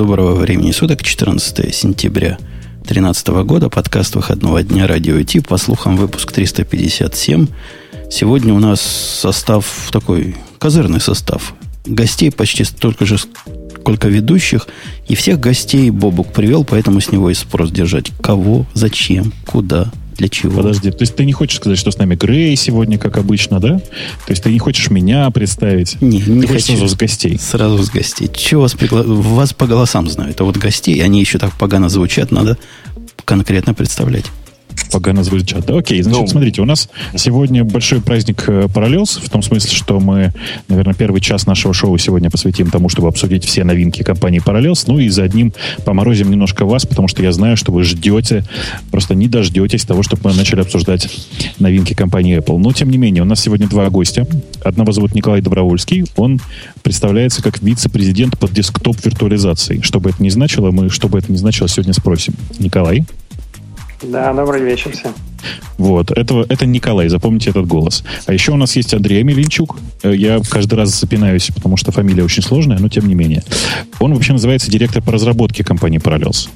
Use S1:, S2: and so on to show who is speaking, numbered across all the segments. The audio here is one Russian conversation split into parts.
S1: доброго времени суток, 14 сентября 2013 года, подкаст выходного дня радио Ти, по слухам выпуск 357. Сегодня у нас состав такой, козырный состав. Гостей почти столько же, сколько ведущих, и всех гостей Бобук привел, поэтому с него и спрос держать. Кого, зачем, куда, для чего?
S2: Подожди, то есть ты не хочешь сказать, что с нами Грей сегодня, как обычно, да? То есть ты не хочешь меня представить?
S1: Не, не
S2: ты
S1: хочу.
S2: сразу с гостей?
S1: Сразу с гостей. Чего вас пригла... Вас по голосам знают, а вот гостей, они еще так погано звучат, надо конкретно представлять
S2: погано звучат. Да, окей, значит, ну, смотрите, у нас сегодня большой праздник э, Parallels, в том смысле, что мы, наверное, первый час нашего шоу сегодня посвятим тому, чтобы обсудить все новинки компании Parallels, ну и за одним поморозим немножко вас, потому что я знаю, что вы ждете, просто не дождетесь того, чтобы мы начали обсуждать новинки компании Apple. Но, тем не менее, у нас сегодня два гостя. Одного зовут Николай Добровольский, он представляется как вице-президент по десктоп-виртуализации. Что бы это ни значило, мы, что бы это ни значило, сегодня спросим. Николай?
S3: Да, добрый вечер всем.
S2: Вот, это, это Николай, запомните этот голос. А еще у нас есть Андрей Миленчук. Э, я каждый раз запинаюсь, потому что фамилия очень сложная, но тем не менее. Он вообще называется директор по разработке компании Parallels.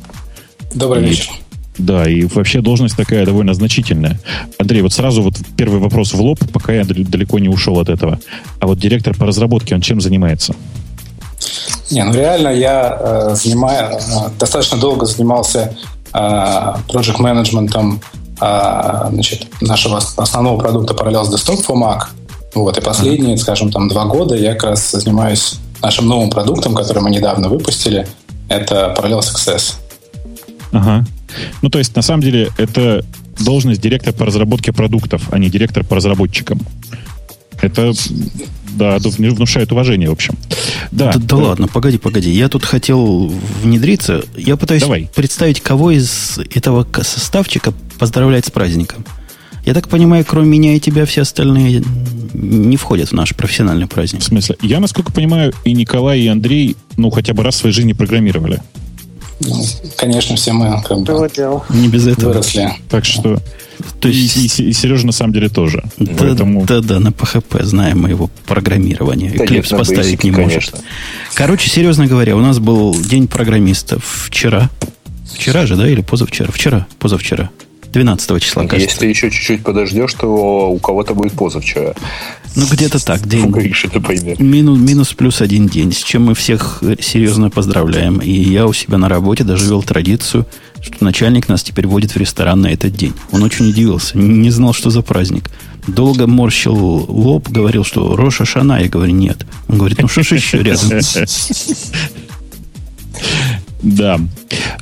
S4: Добрый и, вечер.
S2: Да, и вообще должность такая довольно значительная. Андрей, вот сразу вот первый вопрос в лоб, пока я далеко не ушел от этого. А вот директор по разработке, он чем занимается?
S4: Не, ну реально я э, занимаю, э, достаточно долго занимался project менеджментом значит, нашего основного продукта Parallels Desktop for Mac. Вот, и последние, скажем, там два года я как раз занимаюсь нашим новым продуктом, который мы недавно выпустили. Это Parallels Access.
S2: Ага. Ну, то есть, на самом деле, это должность директора по разработке продуктов, а не директор по разработчикам. Это да, внушает уважение, в общем.
S1: Да, да, да ладно, погоди, погоди. Я тут хотел внедриться. Я пытаюсь Давай. представить, кого из этого составчика поздравлять с праздником. Я так понимаю, кроме меня и тебя, все остальные не входят в наш профессиональный праздник.
S2: В смысле? Я, насколько понимаю, и Николай, и Андрей, ну, хотя бы раз в своей жизни программировали.
S4: Ну, конечно, все мы как бы
S1: не без этого
S4: выросли.
S2: Так что то есть... и, и, Сережа на самом деле тоже.
S1: Да, Поэтому... да, да, на PHP знаем мы его программирование. Да Клипс нет, поставить basic, не может. Конечно. Короче, серьезно говоря, у нас был день программистов вчера. Вчера же, да, или позавчера? Вчера, позавчера. 12 числа,
S5: кажется. Если еще чуть-чуть подождешь, то у кого-то будет позавчера.
S1: Ну, где-то так. День. Гриша, минус, минус плюс один день, с чем мы всех серьезно поздравляем. И я у себя на работе даже вел традицию, что начальник нас теперь водит в ресторан на этот день. Он очень удивился, не знал, что за праздник. Долго морщил лоб, говорил, что Роша Шана. Я говорю, нет. Он говорит, ну что ж еще рядом?
S2: Да.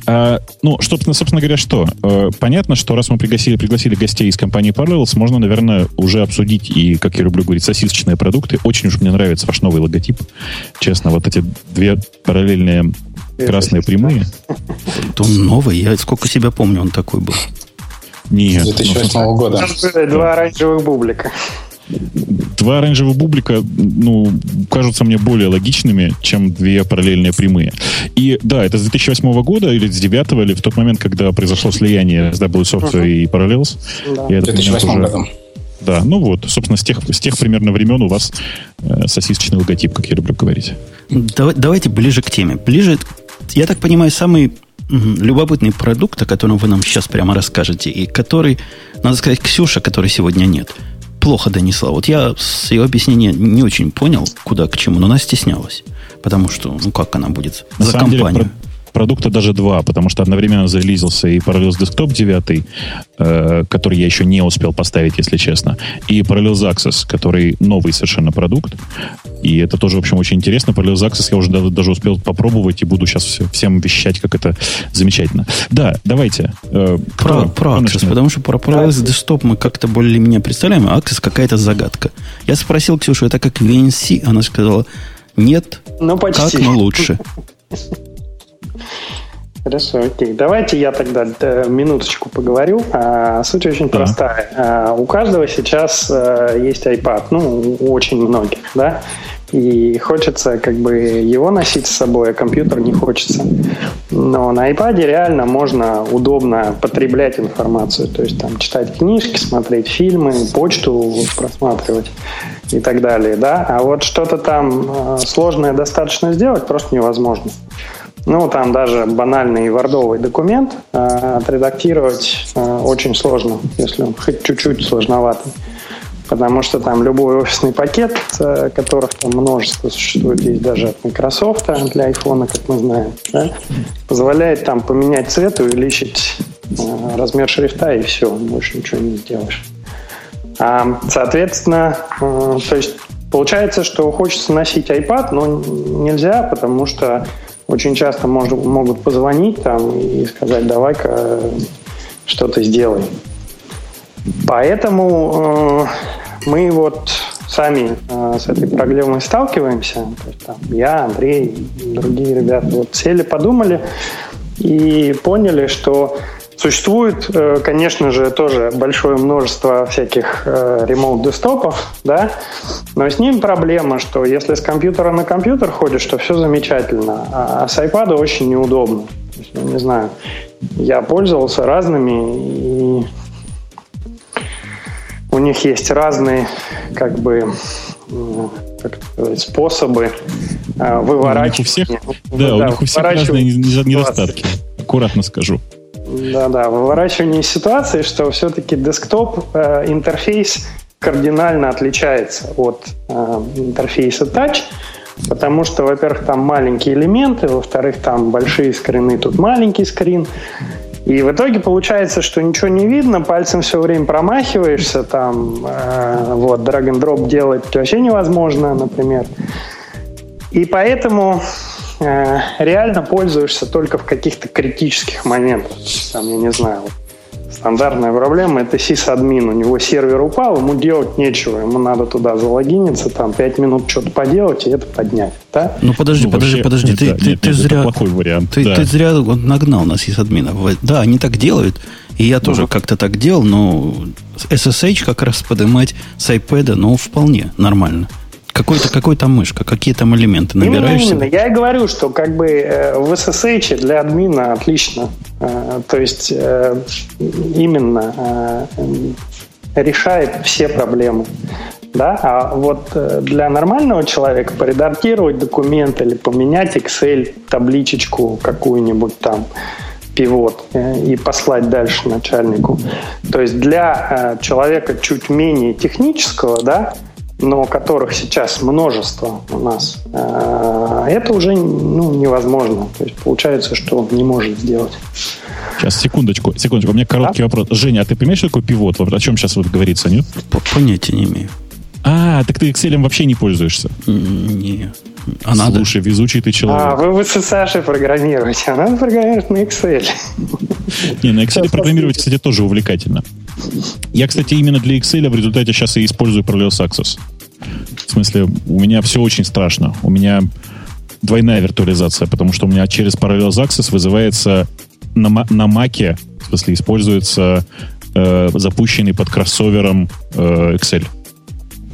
S2: А, ну, собственно, собственно говоря, что? А, понятно, что раз мы пригласили, пригласили гостей из компании Parallels, можно, наверное, уже обсудить и, как я люблю говорить, сосисочные продукты. Очень уж мне нравится ваш новый логотип. Честно, вот эти две параллельные красные прямые.
S1: Он новый, я сколько себя помню, он такой был.
S4: Нет. 2008 ну, года.
S3: Два оранжевых бублика.
S2: Два оранжевых бублика, ну, кажутся мне более логичными, чем две параллельные прямые. И да, это с 2008 года или с 2009, или в тот момент, когда произошло слияние с W Software uh-huh. и Parallels.
S4: Да. Я 2008 уже... году.
S2: Да, ну вот, собственно, с тех, с тех примерно времен у вас э, сосисочный логотип, как я люблю говорить.
S1: Давай, давайте ближе к теме. Ближе, я так понимаю, самый любопытный продукт, о котором вы нам сейчас прямо расскажете, и который, надо сказать, Ксюша, которой сегодня нет – плохо донесла. Вот я с ее объяснения не очень понял, куда к чему, но она стеснялась. Потому что, ну как она будет
S2: На за компанию? Деле, продукта даже два, потому что одновременно зарелизился и Parallels Desktop 9, э, который я еще не успел поставить, если честно, и Parallels Access, который новый совершенно продукт. И это тоже, в общем, очень интересно. Parallels Access я уже даже, даже успел попробовать и буду сейчас все, всем вещать, как это замечательно. Да, давайте.
S1: Э, про, про Access, потому что про Parallels Desktop мы как-то более-менее представляем, а Access какая-то загадка. Я спросил Ксюшу, это как VNC? Она сказала, нет,
S3: ну, почти.
S1: как, но лучше.
S3: Хорошо, окей. Давайте я тогда э, минуточку поговорю. А, суть очень да. простая. А, у каждого сейчас а, есть iPad, ну, у очень многих, да, и хочется как бы его носить с собой, а компьютер не хочется. Но на iPad реально можно удобно потреблять информацию, то есть там читать книжки, смотреть фильмы, почту просматривать и так далее, да. А вот что-то там сложное достаточно сделать просто невозможно. Ну, там даже банальный вордовый документ э, отредактировать э, очень сложно, если он хоть чуть-чуть сложноватый. Потому что там любой офисный пакет, э, которых там множество существует, есть даже от Microsoft для iPhone, как мы знаем, да, позволяет там поменять цвет, увеличить э, размер шрифта и все, больше ничего не сделаешь. А, соответственно, э, то есть получается, что хочется носить iPad, но нельзя, потому что очень часто мож, могут позвонить там и сказать, давай-ка что-то сделай. Поэтому э, мы вот сами э, с этой проблемой сталкиваемся. То есть, там, я, Андрей, другие ребята вот сели, подумали и поняли, что Существует, э, конечно же, тоже большое множество всяких ремоут-десктопов, да, но с ним проблема, что если с компьютера на компьютер ходишь, то все замечательно, а с iPad очень неудобно. Есть, ну, не знаю, я пользовался разными, и у них есть разные, как бы, как сказать, способы э, выворачивания.
S2: У всех, да, у них у всех разные недостатки. Аккуратно скажу.
S3: Да-да, выворачивание ситуации, что все-таки десктоп э, интерфейс кардинально отличается от э, интерфейса Touch, потому что, во-первых, там маленькие элементы, во-вторых, там большие скрины, тут маленький скрин. И в итоге получается, что ничего не видно, пальцем все время промахиваешься, там, э, вот, drag and drop делать вообще невозможно, например. И поэтому э, реально пользуешься только в каких-то критических моментах. Там, я не знаю, Стандартная проблема – это сисадмин. У него сервер упал, ему делать нечего. Ему надо туда залогиниться, там 5 минут что-то поделать и это поднять. Да?
S1: Ну подожди, ну, подожди, вообще, подожди. Ты, ты, нет, ты нет, зря, плохой вариант. Ты, да. ты зря нагнал нас сисадминов. Да, они так делают. И я тоже uh как-то так делал, но SSH как раз поднимать с iPad, ну, вполне нормально. Какой-то, какой там мышка, какие там элементы набираешься?
S3: Именно, именно. Я и говорю, что как бы э, в SSH для админа отлично. Э, то есть э, именно решает все проблемы. Да? А вот для нормального человека поредактировать документ или поменять Excel, табличечку какую-нибудь там, пивот и послать дальше начальнику. То есть для человека чуть менее технического, да, но которых сейчас множество у нас, э, это уже ну, невозможно. То есть получается, что он не может сделать.
S2: Сейчас, секундочку, секундочку. У меня короткий да? вопрос. Женя, а ты понимаешь, что такое пивот? О чем сейчас вот говорится, нет?
S1: Понятия не имею.
S2: А, так ты Excel вообще не пользуешься?
S1: Не.
S2: А Слушай, надо? везучий ты человек.
S3: А, вы в SSH программируете, а надо программировать на Excel.
S2: Не, на Excel программировать, кстати, тоже увлекательно. Я, кстати, именно для Excel в результате сейчас и использую Parallels Access. Смысле, у меня все очень страшно. У меня двойная виртуализация, потому что у меня через Parallels Access вызывается на, на Mac, в смысле, используется э, запущенный под кроссовером э, Excel.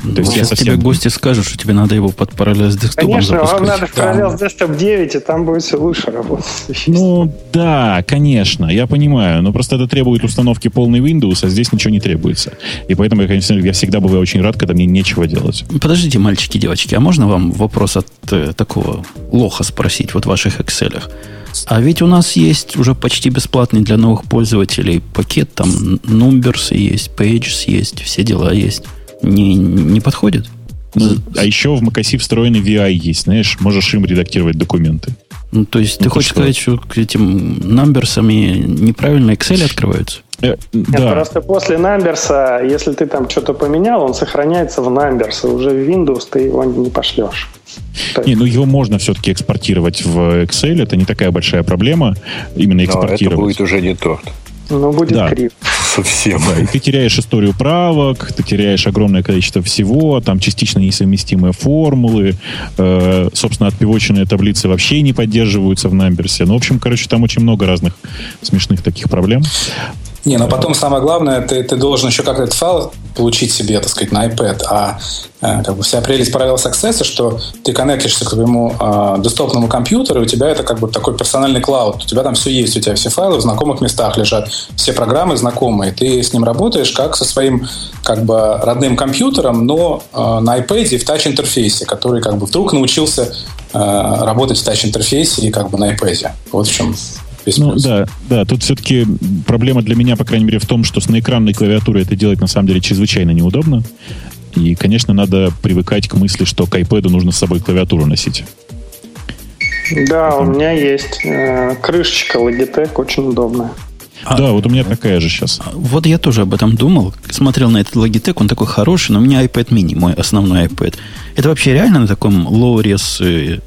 S1: То есть я совсем... тебе гости скажут, что тебе надо его под параллель с десктопом
S3: Конечно,
S1: запускать.
S3: вам надо в параллель с десктоп 9, и там будет все лучше работать.
S2: Ну, да, конечно, я понимаю. Но просто это требует установки полной Windows, а здесь ничего не требуется. И поэтому я, конечно, я всегда бываю очень рад, когда мне нечего делать.
S1: Подождите, мальчики и девочки, а можно вам вопрос от э, такого лоха спросить вот в ваших Excel? А ведь у нас есть уже почти бесплатный для новых пользователей пакет, там Numbers есть, Pages есть, все дела есть не, не подходит?
S2: Ну, а еще в macOS встроенный VI есть, знаешь, можешь им редактировать документы.
S1: Ну, то есть ну, ты хочешь что? сказать, что к этим намберсами неправильно Excel открываются?
S3: Э, Нет, да. просто после Numbers, если ты там что-то поменял, он сохраняется в Numbers, и уже в Windows ты его не пошлешь.
S2: Не, ну его можно все-таки экспортировать в Excel, это не такая большая проблема, именно экспортировать. Но это
S5: будет уже не торт.
S3: Ну, будет да. криво.
S2: Совсем. Да, и ты теряешь историю правок, ты теряешь огромное количество всего, там частично несовместимые формулы, э, собственно, отпивоченные таблицы вообще не поддерживаются в Намберсе. Ну, в общем, короче, там очень много разных смешных таких проблем.
S4: Не, но потом самое главное, ты, ты должен еще как-то этот файл получить себе, так сказать, на iPad. А э, как бы вся прелесть правил Success, что ты коннектишься к твоему э, десктопному компьютеру, и у тебя это как бы такой персональный клауд. У тебя там все есть, у тебя все файлы в знакомых местах лежат, все программы знакомые. Ты с ним работаешь как со своим как бы родным компьютером, но э, на iPad в тач-интерфейсе, который как бы вдруг научился работать в тач-интерфейсе и как бы на iPad. Вот в чем
S2: ну, да, да, тут все-таки проблема для меня, по крайней мере, в том, что с наэкранной клавиатурой это делать на самом деле чрезвычайно неудобно. И, конечно, надо привыкать к мысли, что к iPad нужно с собой клавиатуру носить.
S3: Да, у меня есть э, крышечка Logitech, очень удобная.
S2: А, да, вот у меня такая же сейчас.
S1: А, вот я тоже об этом думал. Смотрел на этот Logitech, он такой хороший, но у меня iPad mini, мой основной iPad. Это вообще реально на таком low-res э,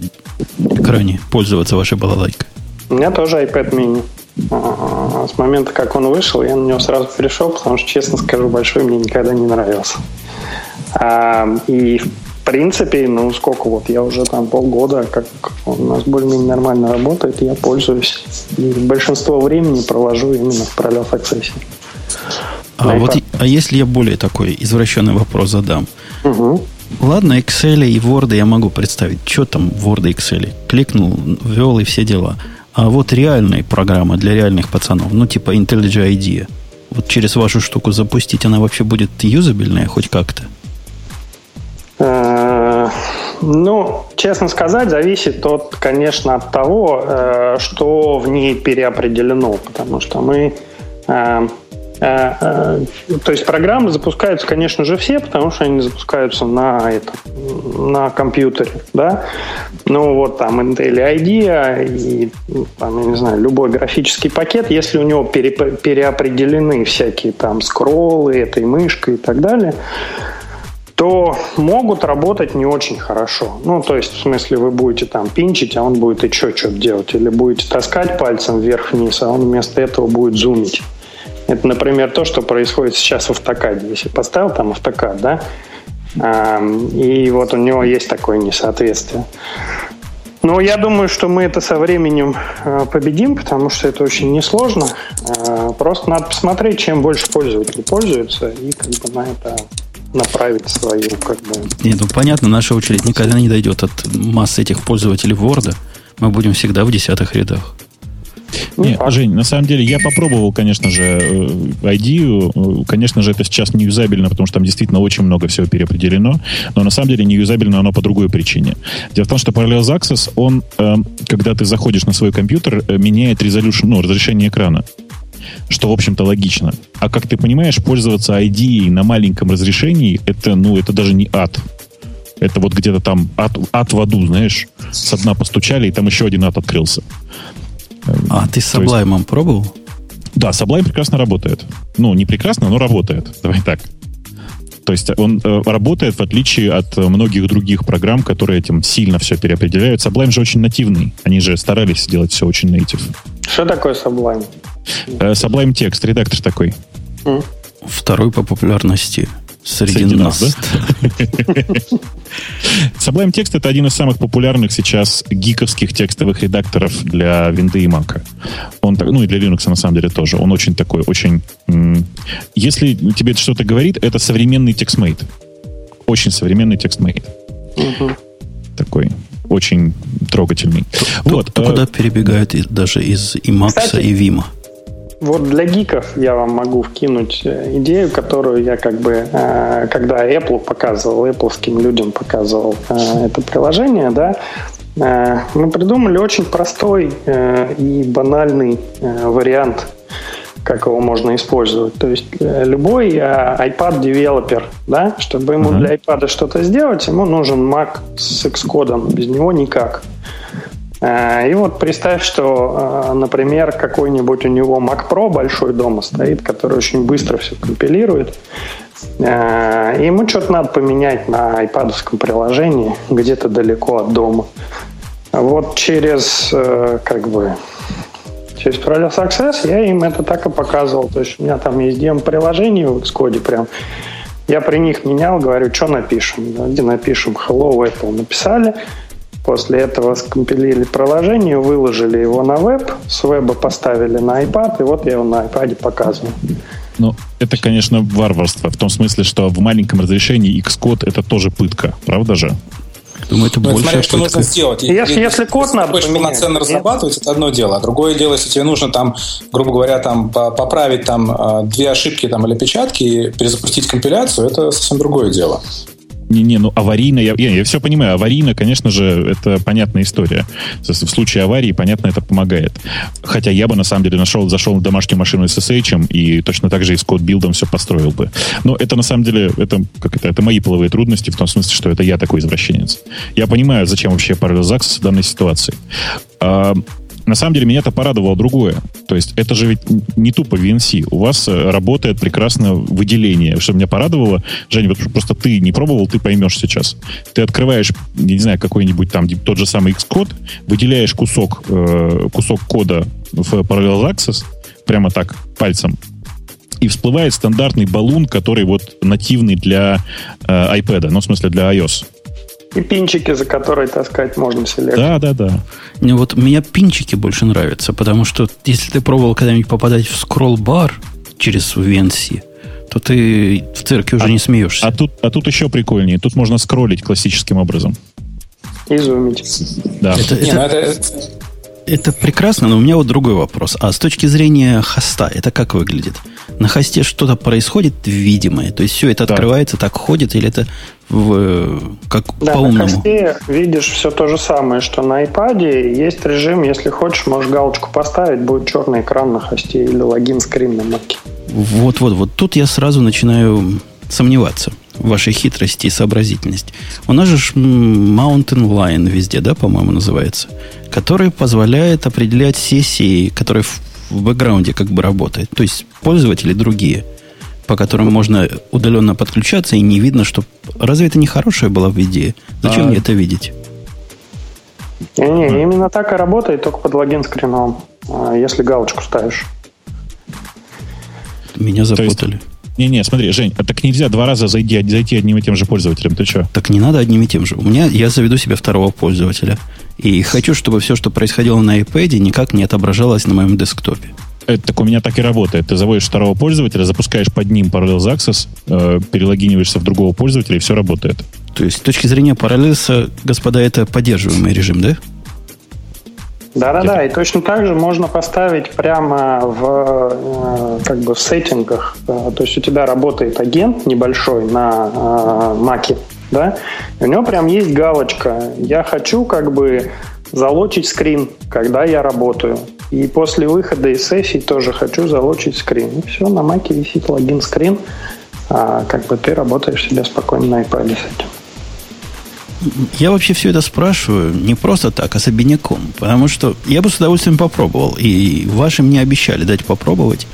S1: экране пользоваться вашей балалайкой?
S3: У меня тоже iPad mini. А, с момента, как он вышел, я на него сразу перешел, потому что, честно скажу, большой мне никогда не нравился. И, в принципе, ну, сколько вот, я уже там полгода, как он у нас более-менее нормально работает, я пользуюсь. И большинство времени провожу именно в Parallel Access.
S1: А, вот, а если я более такой извращенный вопрос задам? Угу. Ладно, Excel и Word я могу представить. Что там Word и Excel? Кликнул, ввел и все дела. А вот реальные программы для реальных пацанов, ну типа IntelliJ IDEA, вот через вашу штуку запустить, она вообще будет юзабельная хоть как-то?
S3: Э, ну, честно сказать, зависит от, конечно, от того, э, что в ней переопределено, потому что мы э, то есть программы запускаются, конечно же, все, потому что они запускаются на, это, на компьютере, да. Ну, вот там Intel IDEA и, там, я не знаю, любой графический пакет, если у него пере, переопределены всякие там скроллы этой мышкой и так далее, то могут работать не очень хорошо. Ну, то есть, в смысле, вы будете там пинчить, а он будет и что что делать. Или будете таскать пальцем вверх-вниз, а он вместо этого будет зумить. Это, например, то, что происходит сейчас в автокаде. Если поставил там автокад, да, и вот у него есть такое несоответствие. Но я думаю, что мы это со временем а, победим, потому что это очень несложно. А, просто надо посмотреть, чем больше пользователей пользуются, и как бы на это направить свою как бы...
S1: Нет, ну понятно, наша очередь никогда не дойдет от массы этих пользователей Word. Мы будем всегда в десятых рядах.
S2: Ну, Нет, Жень, на самом деле я попробовал, конечно же, ID. Э, конечно же, это сейчас не юзабельно, потому что там действительно очень много всего переопределено. Но на самом деле не юзабельно оно по другой причине. Дело в том, что Parallels Access, он, э, когда ты заходишь на свой компьютер, э, меняет resolution, ну, разрешение экрана что, в общем-то, логично. А как ты понимаешь, пользоваться ID на маленьком разрешении, это, ну, это даже не ад. Это вот где-то там ад, ад в аду, знаешь, с дна постучали, и там еще один ад открылся.
S1: А ты с Sublime есть... пробовал?
S2: Да, Sublime прекрасно работает. Ну, не прекрасно, но работает. Давай так. То есть он э, работает в отличие от многих других программ, которые этим сильно все переопределяют. Sublime же очень нативный. Они же старались сделать все очень native.
S3: Что такое Sublime?
S2: Э, Sublime текст, редактор такой.
S1: Mm. Второй по популярности среди, среди нас. нас да?
S2: Sublime Text это один из самых популярных сейчас гиковских текстовых редакторов для винды и мака. Он, ну и для Linux на самом деле тоже. Он очень такой, очень... Если тебе что-то говорит, это современный TextMate. Очень современный. Угу. Такой очень трогательный.
S1: То, вот. то, куда перебегают даже из Emacs и Vima.
S3: Вот для гиков я вам могу вкинуть э, идею, которую я как бы, э, когда Apple показывал, Apple людям показывал э, это приложение, да, мы придумали очень простой и банальный вариант, как его можно использовать. То есть любой iPad-девелопер, да, чтобы ему uh-huh. для iPad что-то сделать, ему нужен Mac с Xcode, без него никак. Э, и вот представь, что, э, например, какой-нибудь у него Mac Pro большой дома стоит, который очень быстро все компилирует. Э, и ему что-то надо поменять на iPad приложении где-то далеко от дома. Вот через, как бы, через Parallels Access я им это так и показывал. То есть у меня там есть демо-приложение в Xcode прям. Я при них менял, говорю, что напишем. Где напишем Hello Apple написали. После этого скомпилили приложение, выложили его на веб, с веба поставили на iPad, и вот я его на iPad показываю.
S2: Ну, это, конечно, варварство. В том смысле, что в маленьком разрешении Xcode это тоже пытка, правда же?
S4: Думаю, это ну, больше смотря, что нужно сделать. Если, если код надо поменять, полноценно разрабатывать, это одно дело. А другое дело, если тебе нужно там, грубо говоря, там поправить там а, две ошибки там или печатки и перезапустить компиляцию, это совсем другое дело.
S2: Не-не, ну аварийно, я, я, я все понимаю, аварийно, конечно же, это понятная история. В случае аварии, понятно, это помогает. Хотя я бы, на самом деле, нашел, зашел на домашнюю машину с SSH и точно так же и с код-билдом все построил бы. Но это, на самом деле, это, как это, это мои половые трудности, в том смысле, что это я такой извращенец. Я понимаю, зачем вообще Parallel Access в данной ситуации. На самом деле меня это порадовало другое. То есть это же ведь не тупо VNC. У вас э, работает прекрасно выделение. Что меня порадовало, Женя, вот просто ты не пробовал, ты поймешь сейчас. Ты открываешь, не знаю, какой-нибудь там тот же самый Xcode, выделяешь кусок, э, кусок кода в Parallel Access, прямо так, пальцем, и всплывает стандартный баллон, который вот нативный для э, iPad, ну, в смысле, для iOS.
S3: И пинчики, за которые таскать можно селект.
S2: Да, да, да.
S1: Не, вот мне пинчики больше нравятся, потому что если ты пробовал когда-нибудь попадать в скролл-бар через VNC, то ты в церкви уже
S2: а,
S1: не смеешься.
S2: А тут, а тут еще прикольнее. Тут можно скроллить классическим образом.
S3: И зумить.
S1: Да. Это, не, это, это, это прекрасно, но у меня вот другой вопрос. А с точки зрения хоста, это как выглядит? На хосте что-то происходит видимое? То есть все это да. открывается, так ходит, или это в, как
S3: да, по-умному? на хосте видишь все то же самое, что на iPad. Есть режим, если хочешь, можешь галочку поставить, будет черный экран на хосте или логин скрин на Mac.
S1: Вот-вот, вот тут я сразу начинаю сомневаться в вашей хитрости и сообразительности. У нас же Mountain Lion везде, да, по-моему, называется который позволяет определять сессии, которые в, бэкграунде как бы работают. То есть пользователи другие, по которым можно удаленно подключаться, и не видно, что... Разве это не хорошая была в идее? Зачем а... мне это видеть?
S3: Не, не, именно так и работает, только под логин скрином, а, если галочку ставишь.
S1: Меня запутали.
S2: Не-не, смотри, Жень, а так нельзя два раза зайти, зайти одним и тем же пользователем. Ты что?
S1: Так не надо одним и тем же. У меня я заведу себе второго пользователя. И хочу, чтобы все, что происходило на iPad, никак не отображалось на моем десктопе.
S2: Это так у меня так и работает. Ты заводишь второго пользователя, запускаешь под ним Parallels Access, э, перелогиниваешься в другого пользователя, и все работает.
S1: То есть, с точки зрения Parallels, господа, это поддерживаемый режим, да?
S3: Да-да-да, и точно так же можно поставить прямо в, э, как бы в сеттингах. Э, то есть у тебя работает агент небольшой на э, Маке, да, и у него прям есть галочка. Я хочу как бы залочить скрин, когда я работаю. И после выхода из сессии тоже хочу залочить скрин. И все, на Маке висит логин скрин, а как бы ты работаешь себе спокойно на iPad с этим.
S1: Я вообще все это спрашиваю не просто так, а с обиняком. Потому что я бы с удовольствием попробовал. И ваши мне обещали дать попробовать.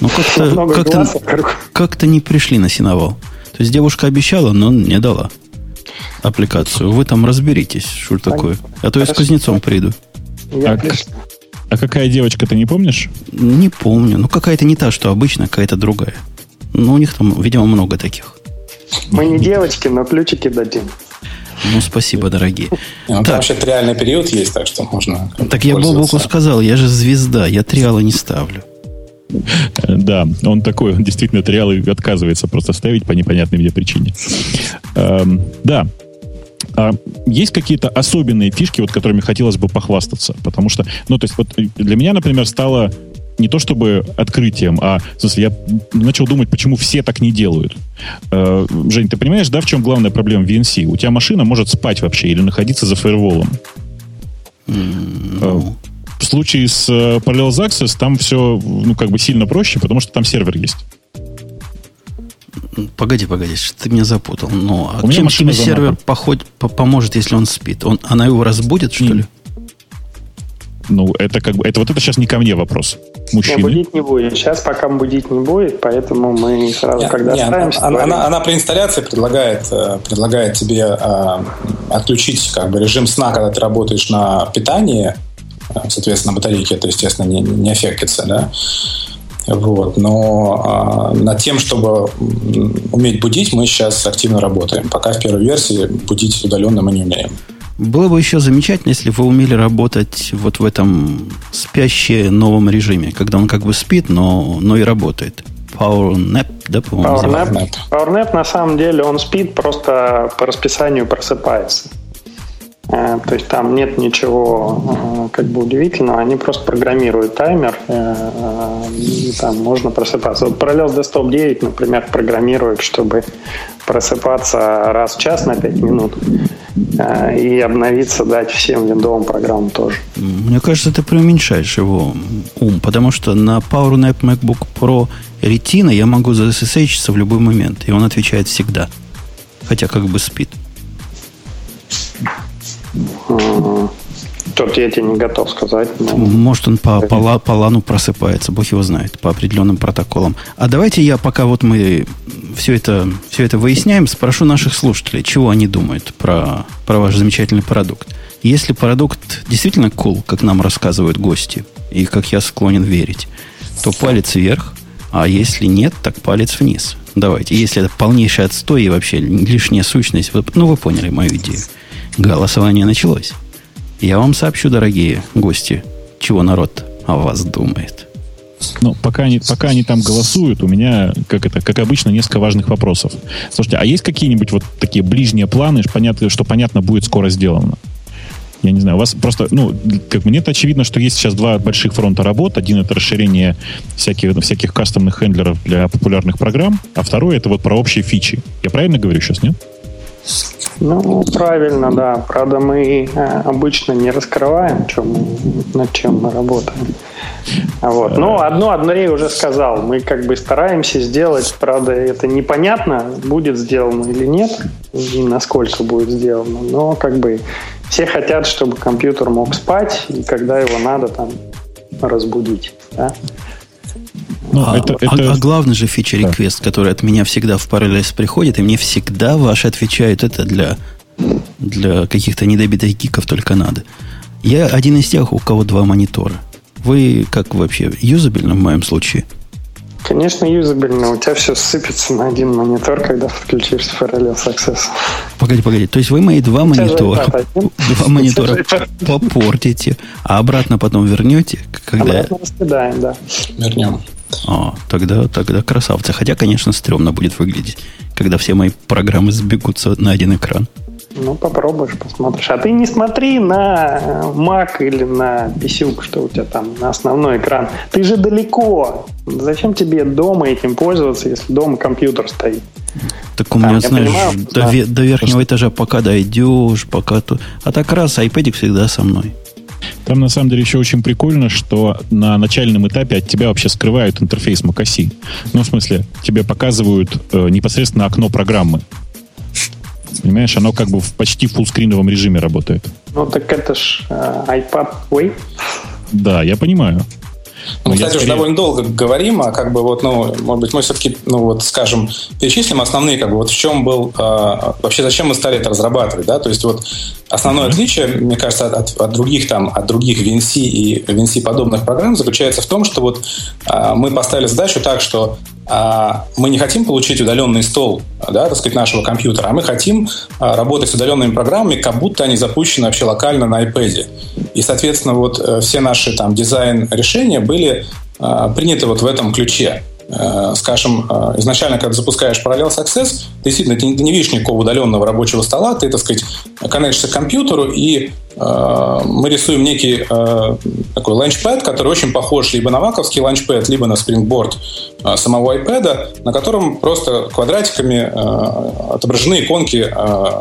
S1: Но как-то, как-то, как-то не пришли на синовал. То есть девушка обещала, но не дала аппликацию. Вы там разберитесь, что такое. А то я с кузнецом приду.
S2: А, а какая девочка, ты не помнишь?
S1: Не помню. Ну, какая-то не та, что обычно, какая-то другая. Ну, у них там, видимо, много таких.
S3: Мы не девочки, но ключики дадим.
S1: Ну, спасибо, дорогие.
S4: Ну, так. вообще реальный период есть, так что можно
S1: Так я Бобуку сказал, я же звезда, я триалы не ставлю.
S2: Да, он такой, он действительно триалы отказывается просто ставить по непонятной мне причине. Эм, да, а есть какие-то особенные фишки, вот которыми хотелось бы похвастаться? Потому что, ну, то есть, вот для меня, например, стало не то чтобы открытием, а в смысле, я начал думать, почему все так не делают. Э, Жень, ты понимаешь, да, в чем главная проблема VNC? У тебя машина может спать вообще или находиться за фаерволом. Mm, no. В случае с э, Parallels Access там все, ну, как бы сильно проще, потому что там сервер есть.
S1: Погоди, погоди, ты меня запутал. Ну, а чем тебе сервер поход, поможет, если он спит? Он, она его разбудит, что ли?
S2: Ну, это как бы, это вот это сейчас не ко мне вопрос. Мужчины. Не,
S3: будить не будет. Сейчас пока будить не будет, поэтому мы сразу, не, когда не, ставимся...
S4: Она, она, она при инсталляции предлагает, э, предлагает тебе э, отключить как бы режим сна, когда ты работаешь на питании, э, соответственно, батарейки это, естественно, не, не аффектится, да, вот. Но э, над тем, чтобы уметь будить, мы сейчас активно работаем. Пока в первой версии будить удаленно мы не умеем.
S1: Было бы еще замечательно, если вы умели работать вот в этом спящее новом режиме, когда он как бы спит, но, но и работает. Power Nap, да, по-моему,
S3: Power Nap. Power Nap на самом деле он спит, просто по расписанию просыпается. Э, то есть там нет ничего как бы удивительного, они просто программируют таймер, и там можно просыпаться. Вот Parallels Desktop 9, например, программирует, чтобы просыпаться раз в час на 5 минут и обновиться дать всем виндовым программам тоже.
S1: Мне кажется, ты преуменьшаешь его ум, потому что на PowerNap MacBook Pro Retina я могу за SSH в любой момент, и он отвечает всегда. Хотя как бы спит.
S3: Тут я тебе не готов сказать.
S1: Но... Может, он по, по, по лану просыпается, бог его знает, по определенным протоколам. А давайте я, пока вот мы все это, все это выясняем, спрошу наших слушателей, чего они думают про, про ваш замечательный продукт. Если продукт действительно cool, как нам рассказывают гости, и как я склонен верить, то палец вверх, а если нет, так палец вниз. Давайте. Если это полнейший отстой и вообще лишняя сущность, ну, вы поняли мою идею. Голосование началось. Я вам сообщу, дорогие гости, чего народ о вас думает.
S2: Ну, пока они, пока они там голосуют, у меня, как это, как обычно, несколько важных вопросов. Слушайте, а есть какие-нибудь вот такие ближние планы, понятно, что понятно будет скоро сделано? Я не знаю, у вас просто, ну, как мне это очевидно, что есть сейчас два больших фронта работ. Один это расширение всяких, всяких кастомных хендлеров для популярных программ, а второй это вот про общие фичи. Я правильно говорю сейчас, нет?
S3: Ну, правильно, да. Правда, мы э, обычно не раскрываем, чем над чем мы работаем. Вот. Но одно Андрей уже сказал. Мы как бы стараемся сделать, правда, это непонятно, будет сделано или нет, и насколько будет сделано. Но как бы все хотят, чтобы компьютер мог спать, и когда его надо там разбудить. Да?
S1: Ну, а, это, а, это... а главный же фича реквест, да. который от меня всегда в Parallels приходит, и мне всегда ваши отвечают, это для, для каких-то недобитых гиков только надо. Я один из тех, у кого два монитора. Вы как вообще, юзабельно в моем случае?
S3: Конечно, юзабельно. У тебя все сыпется на один монитор, когда подключишь Parallels Access.
S1: Погоди, погоди. То есть вы мои два монитора, два монитора попортите, а обратно потом вернете?
S3: Когда... Обратно раскидаем, да.
S4: Вернем.
S1: А, тогда, тогда красавцы. Хотя, конечно, стрёмно будет выглядеть, когда все мои программы сбегутся на один экран.
S3: Ну, попробуешь, посмотришь. А ты не смотри на э, Mac или на PC, что у тебя там на основной экран. Ты же далеко. Зачем тебе дома этим пользоваться, если дома компьютер стоит?
S1: Так у меня, там, знаешь, понимаю, до, да. до верхнего этажа пока дойдешь, пока тут. А так раз, iPad всегда со мной.
S2: Там на самом деле еще очень прикольно, что на начальном этапе от тебя вообще скрывают интерфейс macOS. Ну, в смысле, тебе показывают э, непосредственно окно программы. Понимаешь, оно как бы в почти фуллскриновом режиме работает.
S3: Ну, так это ж э, iPad Way.
S2: Да, я понимаю.
S4: Мы, кстати, скорее... уже довольно долго говорим, а как бы вот, ну, может быть, мы все-таки, ну, вот, скажем, перечислим основные, как бы, вот в чем был, э, вообще, зачем мы стали это разрабатывать, да, то есть вот основное mm-hmm. отличие, мне кажется, от, от других там, от других VNC и VNC подобных программ заключается в том, что вот э, мы поставили задачу так, что мы не хотим получить удаленный стол, да, так сказать, нашего компьютера, а мы хотим а, работать с удаленными программами, как будто они запущены вообще локально на iPad. И, соответственно, вот э, все наши там дизайн-решения были а, приняты вот в этом ключе. Э, скажем, э, изначально, когда запускаешь Parallels Access, действительно, ты не видишь никакого удаленного рабочего стола, ты, так сказать, коннектишься к компьютеру, и мы рисуем некий такой ланчпэд, который очень похож либо на маковский ланчпэд, либо на спрингборд самого iPad, на котором просто квадратиками отображены иконки,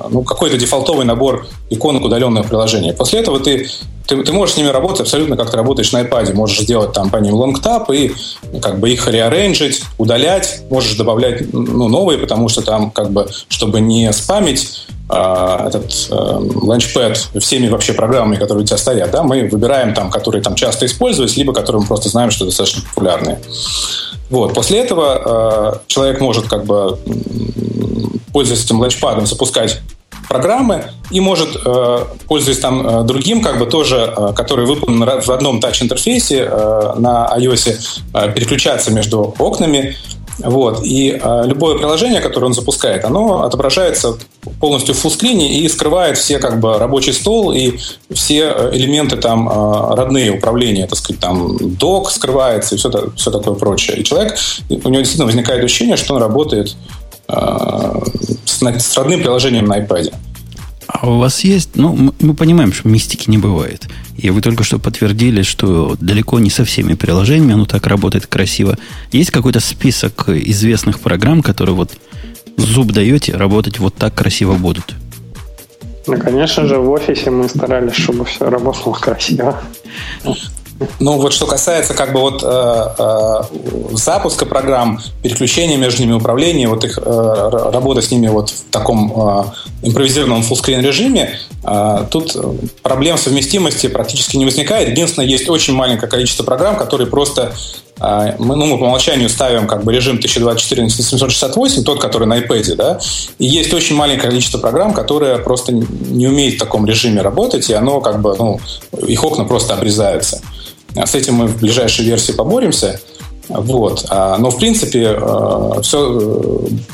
S4: ну, какой-то дефолтовый набор иконок удаленных приложений. После этого ты ты, ты можешь с ними работать абсолютно как ты работаешь на iPad. Можешь сделать там по ним long tap и как бы их rearrange ить, удалять. Можешь добавлять ну, новые, потому что там как бы, чтобы не спамить э, этот э, Launchpad всеми вообще программами, которые у тебя стоят, да, мы выбираем там, которые там часто используются, либо которые мы просто знаем, что достаточно популярные. Вот. После этого э, человек может как бы пользуясь этим Launchpad ом, запускать программы и может, э, пользуясь там э, другим, как бы тоже, э, который выполнен в одном тач-интерфейсе на iOS, переключаться между окнами. Вот. И э, любое приложение, которое он запускает, оно отображается полностью в фуллскрине и скрывает все как бы рабочий стол и все элементы там э, родные управления, так сказать, там док скрывается и все, все такое прочее. И человек, у него действительно возникает ощущение, что он работает Э, с, с родным приложением на iPad.
S1: А у вас есть, ну, мы понимаем, что мистики не бывает. И вы только что подтвердили, что далеко не со всеми приложениями оно так работает красиво. Есть какой-то список известных программ, которые вот зуб даете, работать вот так красиво будут?
S3: Ну, конечно же, в офисе мы старались, чтобы все работало красиво.
S4: Ну, вот что касается как бы вот э, э, запуска программ, переключения между ними, управления, вот их э, работы с ними вот в таком э, импровизированном фуллскрин режиме, э, тут проблем совместимости практически не возникает. Единственное, есть очень маленькое количество программ, которые просто э, мы, ну, мы по умолчанию ставим как бы режим 1024 на 768, тот, который на iPad, да, и есть очень маленькое количество программ, которые просто не умеют в таком режиме работать, и оно как бы, ну, их окна просто обрезаются. А с этим мы в ближайшей версии поборемся. Вот. А, но, в принципе, э, все,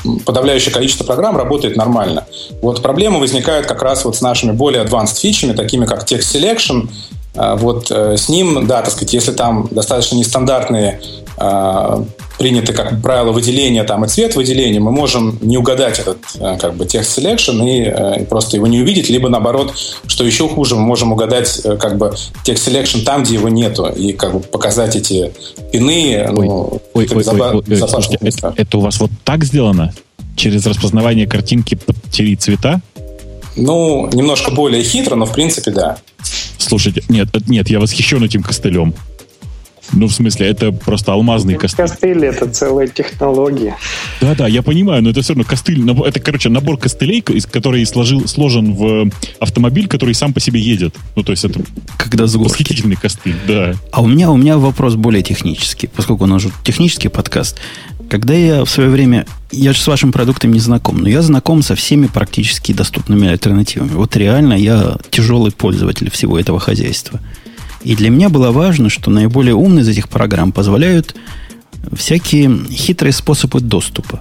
S4: э, подавляющее количество программ работает нормально. Вот проблемы возникают как раз вот с нашими более advanced фичами, такими как Text Selection. А, вот э, с ним, да, так сказать, если там достаточно нестандартные приняты как правило выделения там, и цвет выделения, мы можем не угадать этот э, как бы текст selection и, э, и просто его не увидеть, либо наоборот, что еще хуже, мы можем угадать э, как бы текст selection там, где его нету, и как бы показать эти пины.
S2: Ой, ну, ой, ой, ой, ой, ой, слушайте, это, это у вас вот так сделано? Через распознавание картинки под цвета?
S4: Ну, немножко более хитро, но в принципе да.
S2: Слушайте, нет, нет, я восхищен этим костылем. Ну, в смысле, это просто алмазный костыль.
S3: Костыль — это целая технология.
S2: Да-да, я понимаю, но это все равно костыль. Это, короче, набор костылей, из который сложил, сложен в автомобиль, который сам по себе едет. Ну, то есть это
S1: Когда с горки.
S2: восхитительный костыль, да.
S1: А у меня, у меня вопрос более технический, поскольку у нас же технический подкаст. Когда я в свое время, я же с вашим продуктом не знаком, но я знаком со всеми практически доступными альтернативами. Вот реально я тяжелый пользователь всего этого хозяйства. И для меня было важно, что наиболее умные из этих программ позволяют всякие хитрые способы доступа.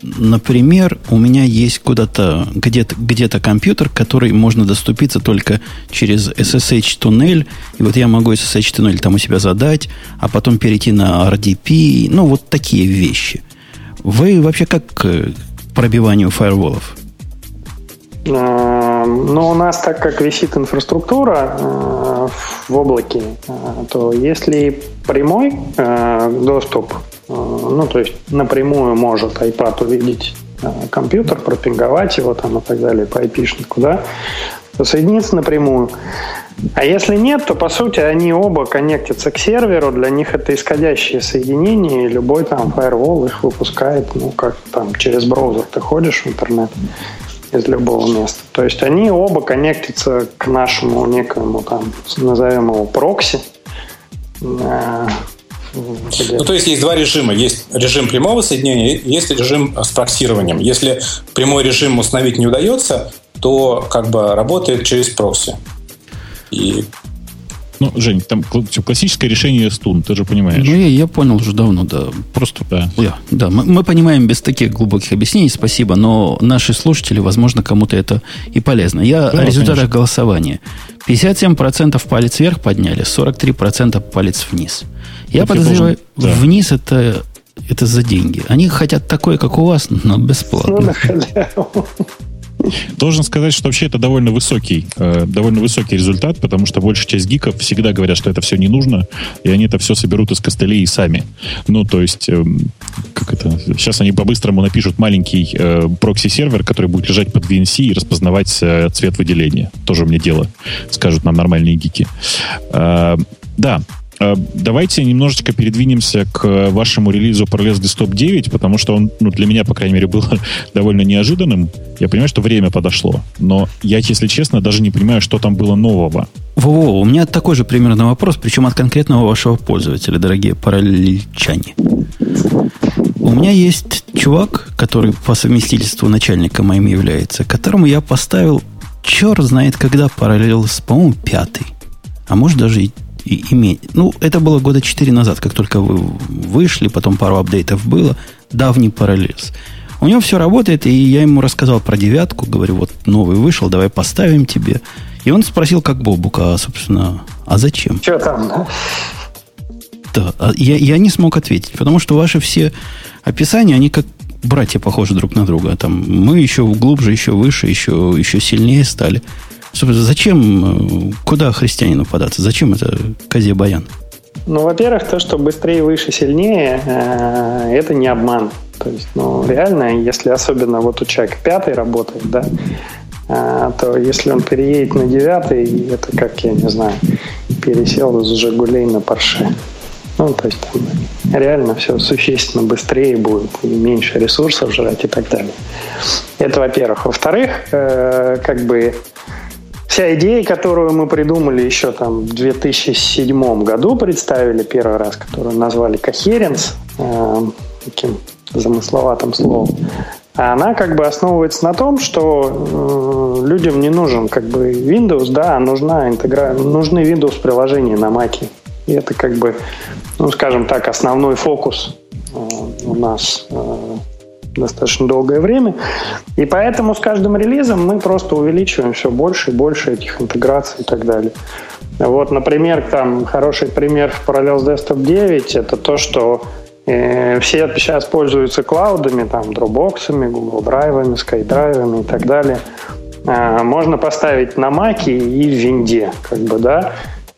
S1: Например, у меня есть куда-то где-то где компьютер, который можно доступиться только через SSH-туннель. И вот я могу SSH-туннель там у себя задать, а потом перейти на RDP. Ну, вот такие вещи. Вы вообще как к пробиванию фаерволов?
S3: Но ну, у нас, так как висит инфраструктура э, в облаке, э, то если прямой э, доступ, ну, то есть напрямую может iPad увидеть компьютер, пропинговать его там и так далее по IP-шнику, да, соединиться напрямую. А если нет, то по сути они оба коннектятся к серверу, для них это исходящие соединения, и любой там firewall их выпускает, ну, как там через браузер ты ходишь в интернет из любого места. То есть они оба коннектятся к нашему некому там, назовем его прокси.
S4: Э, ну, то есть есть два режима. Есть режим прямого соединения, есть режим с проксированием. Если прямой режим установить не удается, то как бы работает через прокси.
S2: И ну, Жень, там классическое решение стун, ты же понимаешь.
S1: Ну, я, я понял уже давно, да. Просто, да. Я, да мы, мы понимаем без таких глубоких объяснений, спасибо, но наши слушатели, возможно, кому-то это и полезно. Я да, о результатах конечно. голосования. 57% палец вверх подняли, 43% палец вниз. Я вот подозреваю, я должен... вниз это, это за деньги. Они хотят такое, как у вас, но бесплатно.
S2: Должен сказать, что вообще это довольно высокий, э, довольно высокий результат, потому что большая часть гиков всегда говорят, что это все не нужно, и они это все соберут из костылей и сами. Ну, то есть, э, как это? Сейчас они по-быстрому напишут маленький э, прокси-сервер, который будет лежать под VNC и распознавать э, цвет выделения. Тоже мне дело, скажут нам нормальные гики. Э, да, давайте немножечко передвинемся к вашему релизу Parallels Desktop 9, потому что он, ну, для меня, по крайней мере, был довольно неожиданным. Я понимаю, что время подошло, но я, если честно, даже не понимаю, что там было нового.
S1: Во-во, у меня такой же примерно вопрос, причем от конкретного вашего пользователя, дорогие параллельчане. У меня есть чувак, который по совместительству начальника моим является, которому я поставил черт знает когда параллелс, по-моему, пятый. А может даже и и, иметь. Ну, это было года 4 назад, как только вы вышли, потом пару апдейтов было. Давний параллельс. У него все работает, и я ему рассказал про девятку, говорю, вот новый вышел, давай поставим тебе. И он спросил, как Бобук, а, собственно, а зачем?
S3: Что там, да?
S1: Да, я, я не смог ответить, потому что ваши все описания, они как братья похожи друг на друга. Там мы еще глубже, еще выше, еще, еще сильнее стали. Зачем, э, куда христианину податься? Зачем это козе баян?
S3: Ну, во-первых, то, что быстрее, выше, сильнее, э, это не обман. То есть, ну, реально, если особенно вот у человека пятый работает, да, э, то если он переедет на девятый, это как, я не знаю, пересел из «Жигулей» на «Порше». Ну, то есть там реально все существенно быстрее будет и меньше ресурсов жрать и так далее. Это во-первых. Во-вторых, э, как бы вся идея, которую мы придумали еще там в 2007 году, представили первый раз, которую назвали Coherence, э, таким замысловатым словом, она как бы основывается на том, что э, людям не нужен как бы Windows, да, а нужна интегра... нужны Windows приложения на Mac. И это как бы ну, скажем так, основной фокус э, у нас э, достаточно долгое время. И поэтому с каждым релизом мы просто увеличиваем все больше и больше этих интеграций и так далее. Вот, например, там хороший пример в Parallels Desktop 9 это то, что э, все сейчас пользуются клаудами, там, дропбоксами, Google драйвами, SkyDrive и так далее. Э, можно поставить на Mac и в винде, как бы, да,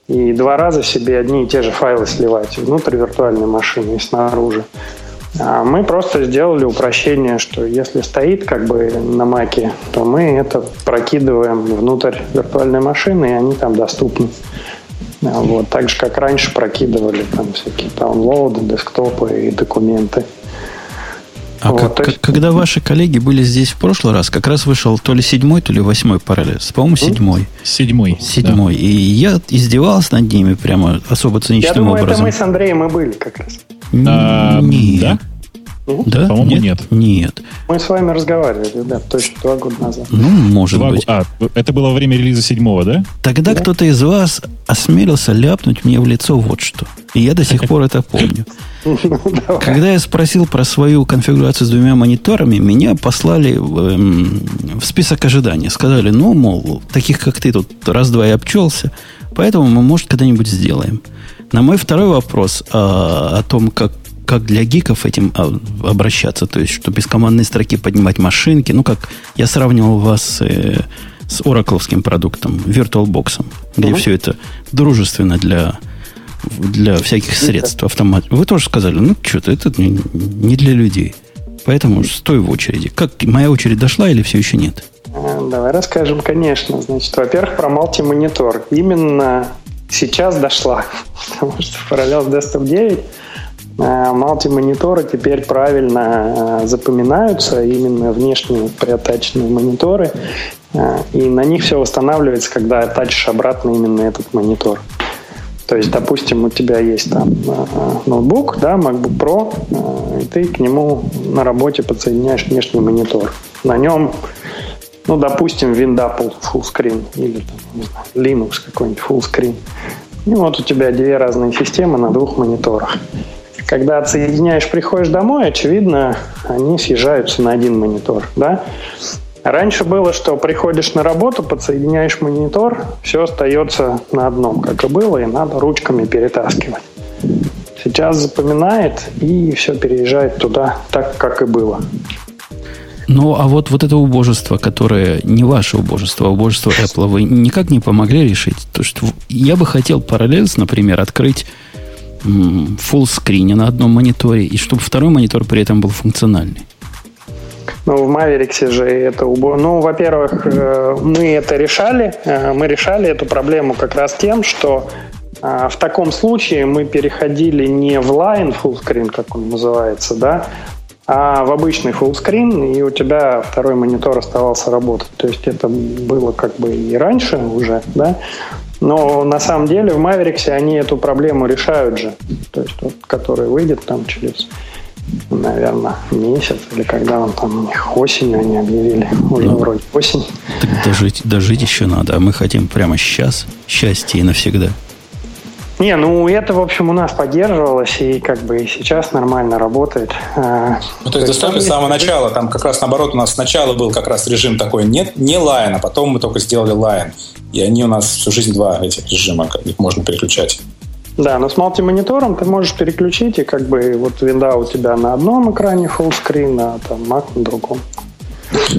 S3: и два раза себе одни и те же файлы сливать внутрь виртуальной машины и снаружи. Мы просто сделали упрощение, что если стоит как бы на маке, то мы это прокидываем внутрь виртуальной машины, и они там доступны. А вот, так же, как раньше прокидывали там всякие даунлоуды, десктопы и документы.
S1: А вот, как, есть... когда ваши коллеги были здесь в прошлый раз, как раз вышел то ли седьмой, то ли восьмой параллель. По-моему, седьмой.
S2: Седьмой.
S1: Седьмой. Да. И я издевался над ними прямо особо циничным
S3: я думаю,
S1: образом.
S3: это мы с Андреем и были как раз.
S2: А,
S1: нет.
S2: Да?
S1: Да?
S2: По-моему, нет.
S1: Нет.
S3: Мы с вами разговаривали, да, точно два года назад.
S1: Ну, может два... быть.
S2: А, это было во время релиза седьмого, да?
S1: Тогда да. кто-то из вас осмелился ляпнуть мне в лицо вот что. И я до сих пор это помню. Когда я спросил про свою конфигурацию с двумя мониторами, меня послали в, в список ожидания. Сказали, ну, мол, таких как ты тут раз-два и обчелся, поэтому мы, может, когда-нибудь сделаем. На мой второй вопрос а, о том, как как для гиков этим а, обращаться, то есть, что без командной строки поднимать машинки, ну, как я сравнивал вас э, с оракловским продуктом, VirtualBox, где uh-huh. все это дружественно для для всяких средств автомат. Вы тоже сказали, ну что-то это не, не для людей. Поэтому стой в очереди. Как моя очередь дошла или все еще нет?
S3: Э, давай расскажем, конечно. Значит, во-первых, про мультимонитор. Именно сейчас дошла, потому что Parallels Desktop 9 мультимониторы теперь правильно э, запоминаются, именно внешние приотаченные мониторы, э, и на них все восстанавливается, когда тачишь обратно именно этот монитор. То есть, допустим, у тебя есть там э, ноутбук, да, MacBook Pro, э, и ты к нему на работе подсоединяешь внешний монитор. На нем, ну, допустим, WinDapple full screen или там, не знаю, Linux какой-нибудь full screen. И вот у тебя две разные системы на двух мониторах. Когда отсоединяешь, приходишь домой, очевидно, они съезжаются на один монитор, да? Раньше было, что приходишь на работу, подсоединяешь монитор, все остается на одном, как и было, и надо ручками перетаскивать. Сейчас запоминает и все переезжает туда так, как и было.
S1: Ну, а вот, вот это убожество, которое не ваше убожество, а убожество Apple, вы никак не помогли решить? То, что я бы хотел параллельно, например, открыть screen на одном мониторе, и чтобы второй монитор при этом был функциональный.
S3: Ну, в Mavericks же это убо... Ну, во-первых, э, мы это решали. Э, мы решали эту проблему как раз тем, что э, в таком случае мы переходили не в line full как он называется, да, а в обычный full и у тебя второй монитор оставался работать. То есть это было как бы и раньше уже, да, но на самом деле в Mavericks они эту проблему решают же. То есть вот, который выйдет там через наверное, месяц, или когда он там у них осенью они объявили, уже ну, вроде осень.
S1: Так дожить, дожить еще надо, а мы хотим прямо сейчас счастье и навсегда.
S3: Не, ну это, в общем, у нас поддерживалось, и как бы и сейчас нормально работает.
S4: А, ну, то есть доступно с самого начала, там как раз наоборот у нас сначала был как раз режим такой, нет, не лайн, а потом мы только сделали лайн. И они у нас всю жизнь два этих режима, их можно переключать.
S3: Да, но с мультимонитором ты можешь переключить, и как бы вот винда у тебя на одном экране fullscreen, а там Mac на другом.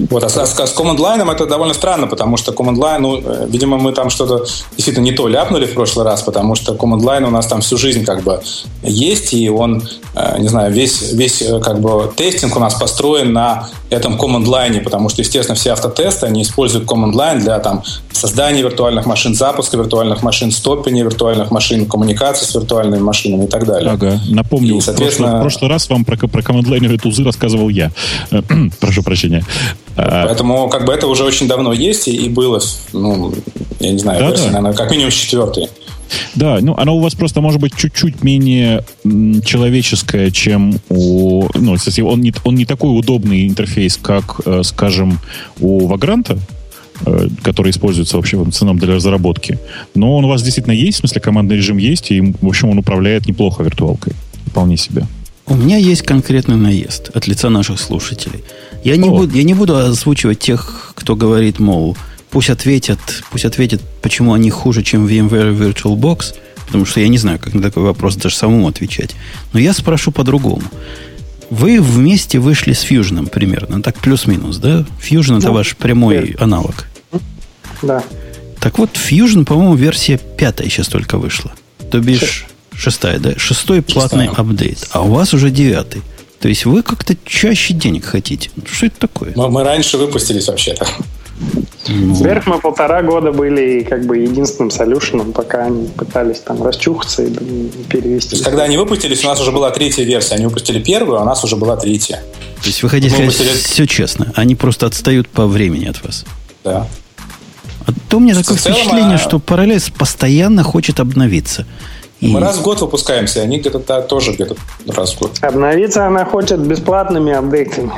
S4: Вот, а с, с Command Line это довольно странно, потому что Command Line, ну, э, видимо, мы там что-то действительно не то ляпнули в прошлый раз, потому что Command Line у нас там всю жизнь как бы есть, и он, э, не знаю, весь, весь э, как бы тестинг у нас построен на этом Command Line, потому что, естественно, все автотесты, они используют Command Line для там создания виртуальных машин, запуска виртуальных машин, стопения виртуальных машин, коммуникации с виртуальными машинами и так далее.
S2: Ага, напомню, и, соответственно... в, прошлый, в прошлый раз вам про, про Line тузы рассказывал я. Прошу прощения.
S4: А, Поэтому как бы это уже очень давно есть и, и было, ну, я не знаю, да, версия, да. наверное, как минимум четвертый.
S2: Да, ну оно у вас просто может быть чуть-чуть менее человеческое, чем у... Ну, кстати, он не, он не такой удобный интерфейс, как, э, скажем, у Вагранта, э, который используется вообще в основном для разработки. Но он у вас действительно есть, в смысле командный режим есть, и, в общем, он управляет неплохо виртуалкой. Вполне себе.
S1: У меня есть конкретный наезд от лица наших слушателей. Я не, буду, я не буду озвучивать тех, кто говорит, мол, пусть ответят, пусть ответят, почему они хуже, чем VMware VirtualBox, потому что я не знаю, как на такой вопрос даже самому отвечать. Но я спрошу по-другому. Вы вместе вышли с Fusion примерно, так плюс-минус, да? Fusion да. это ваш прямой да. аналог.
S3: Да.
S1: Так вот, Fusion, по-моему, версия пятая сейчас только вышла. То бишь, Шестая, да? Шестой платный Шестая. апдейт. А у вас уже девятый. То есть вы как-то чаще денег хотите. Что это такое?
S4: Мы, мы раньше выпустились вообще-то.
S3: Ну. Сверх мы полтора года были как бы единственным солюшеном, пока они пытались там расчухаться и перевести.
S4: То есть, когда они выпустились, у нас уже была третья версия. Они выпустили первую, а у нас уже была третья.
S1: То есть вы хотите сказать выпустили... все честно. Они просто отстают по времени от вас.
S4: Да.
S1: А то у меня такое целом, впечатление, а... что Parallels постоянно хочет обновиться.
S4: И... Мы раз в год выпускаемся, они где-то тоже где-то раз в год.
S3: Обновиться она хочет бесплатными апдейтами.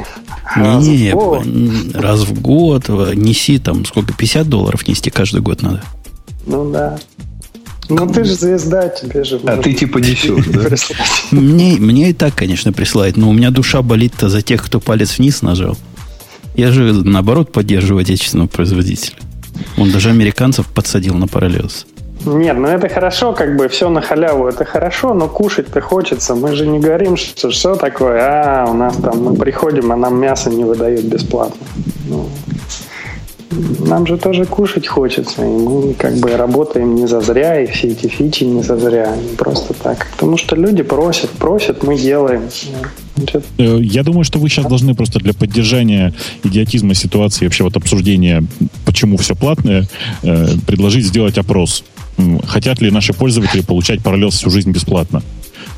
S1: Раз не, в раз в год неси там сколько, 50 долларов нести каждый год надо.
S3: Ну да. Ну ты же звезда, тебе же...
S5: А ты типа несешь, да?
S1: Мне, мне и так, конечно, присылает, но у меня душа болит-то за тех, кто палец вниз нажал. Я же, наоборот, поддерживаю отечественного производителя. Он даже американцев подсадил на параллелс.
S3: Нет, ну это хорошо, как бы все на халяву, это хорошо, но кушать-то хочется. Мы же не говорим, что что такое, а у нас там мы приходим, а нам мясо не выдают бесплатно. Ну, нам же тоже кушать хочется, и мы как бы работаем не за зря, и все эти фичи не за зря, не просто так. Потому что люди просят, просят, мы делаем.
S2: Э, я думаю, что вы сейчас должны просто для поддержания идиотизма ситуации, вообще вот обсуждения, почему все платное, э, предложить сделать опрос хотят ли наши пользователи получать параллел всю жизнь бесплатно.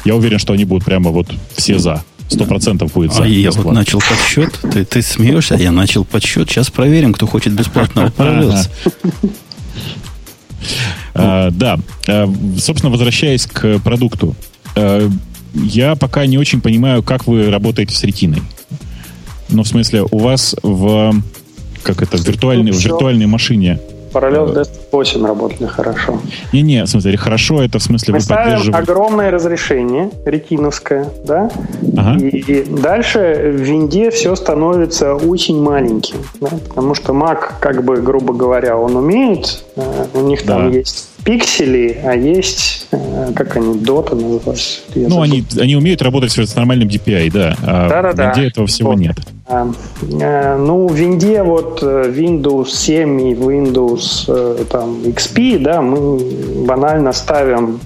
S2: Я уверен, что они будут прямо вот все за. Сто процентов будет за.
S1: А я вот начал подсчет. Ты, ты смеешься, а я начал подсчет. Сейчас проверим, кто хочет бесплатного параллелса.
S2: А, да. А, собственно, возвращаясь к продукту. Я пока не очень понимаю, как вы работаете с ретиной. Ну, в смысле, у вас в как это, в виртуальной, в виртуальной машине
S3: Parallels Desktop 8 работали хорошо.
S2: Не-не, в смысле, хорошо, это в смысле
S3: Мы вы поддерживаете... огромное разрешение, ретиновское, да? Ага. И дальше в винде все становится очень маленьким, да? потому что Mac, как бы, грубо говоря, он умеет, э, у них там да. есть пиксели, а есть, э, как они, дота называются.
S2: Ну, они, они умеют работать с нормальным DPI, да, а Да-да-да. в Винде этого всего вот. нет. А,
S3: э, ну, в Винде вот Windows 7 и Windows там, XP, да, мы банально ставим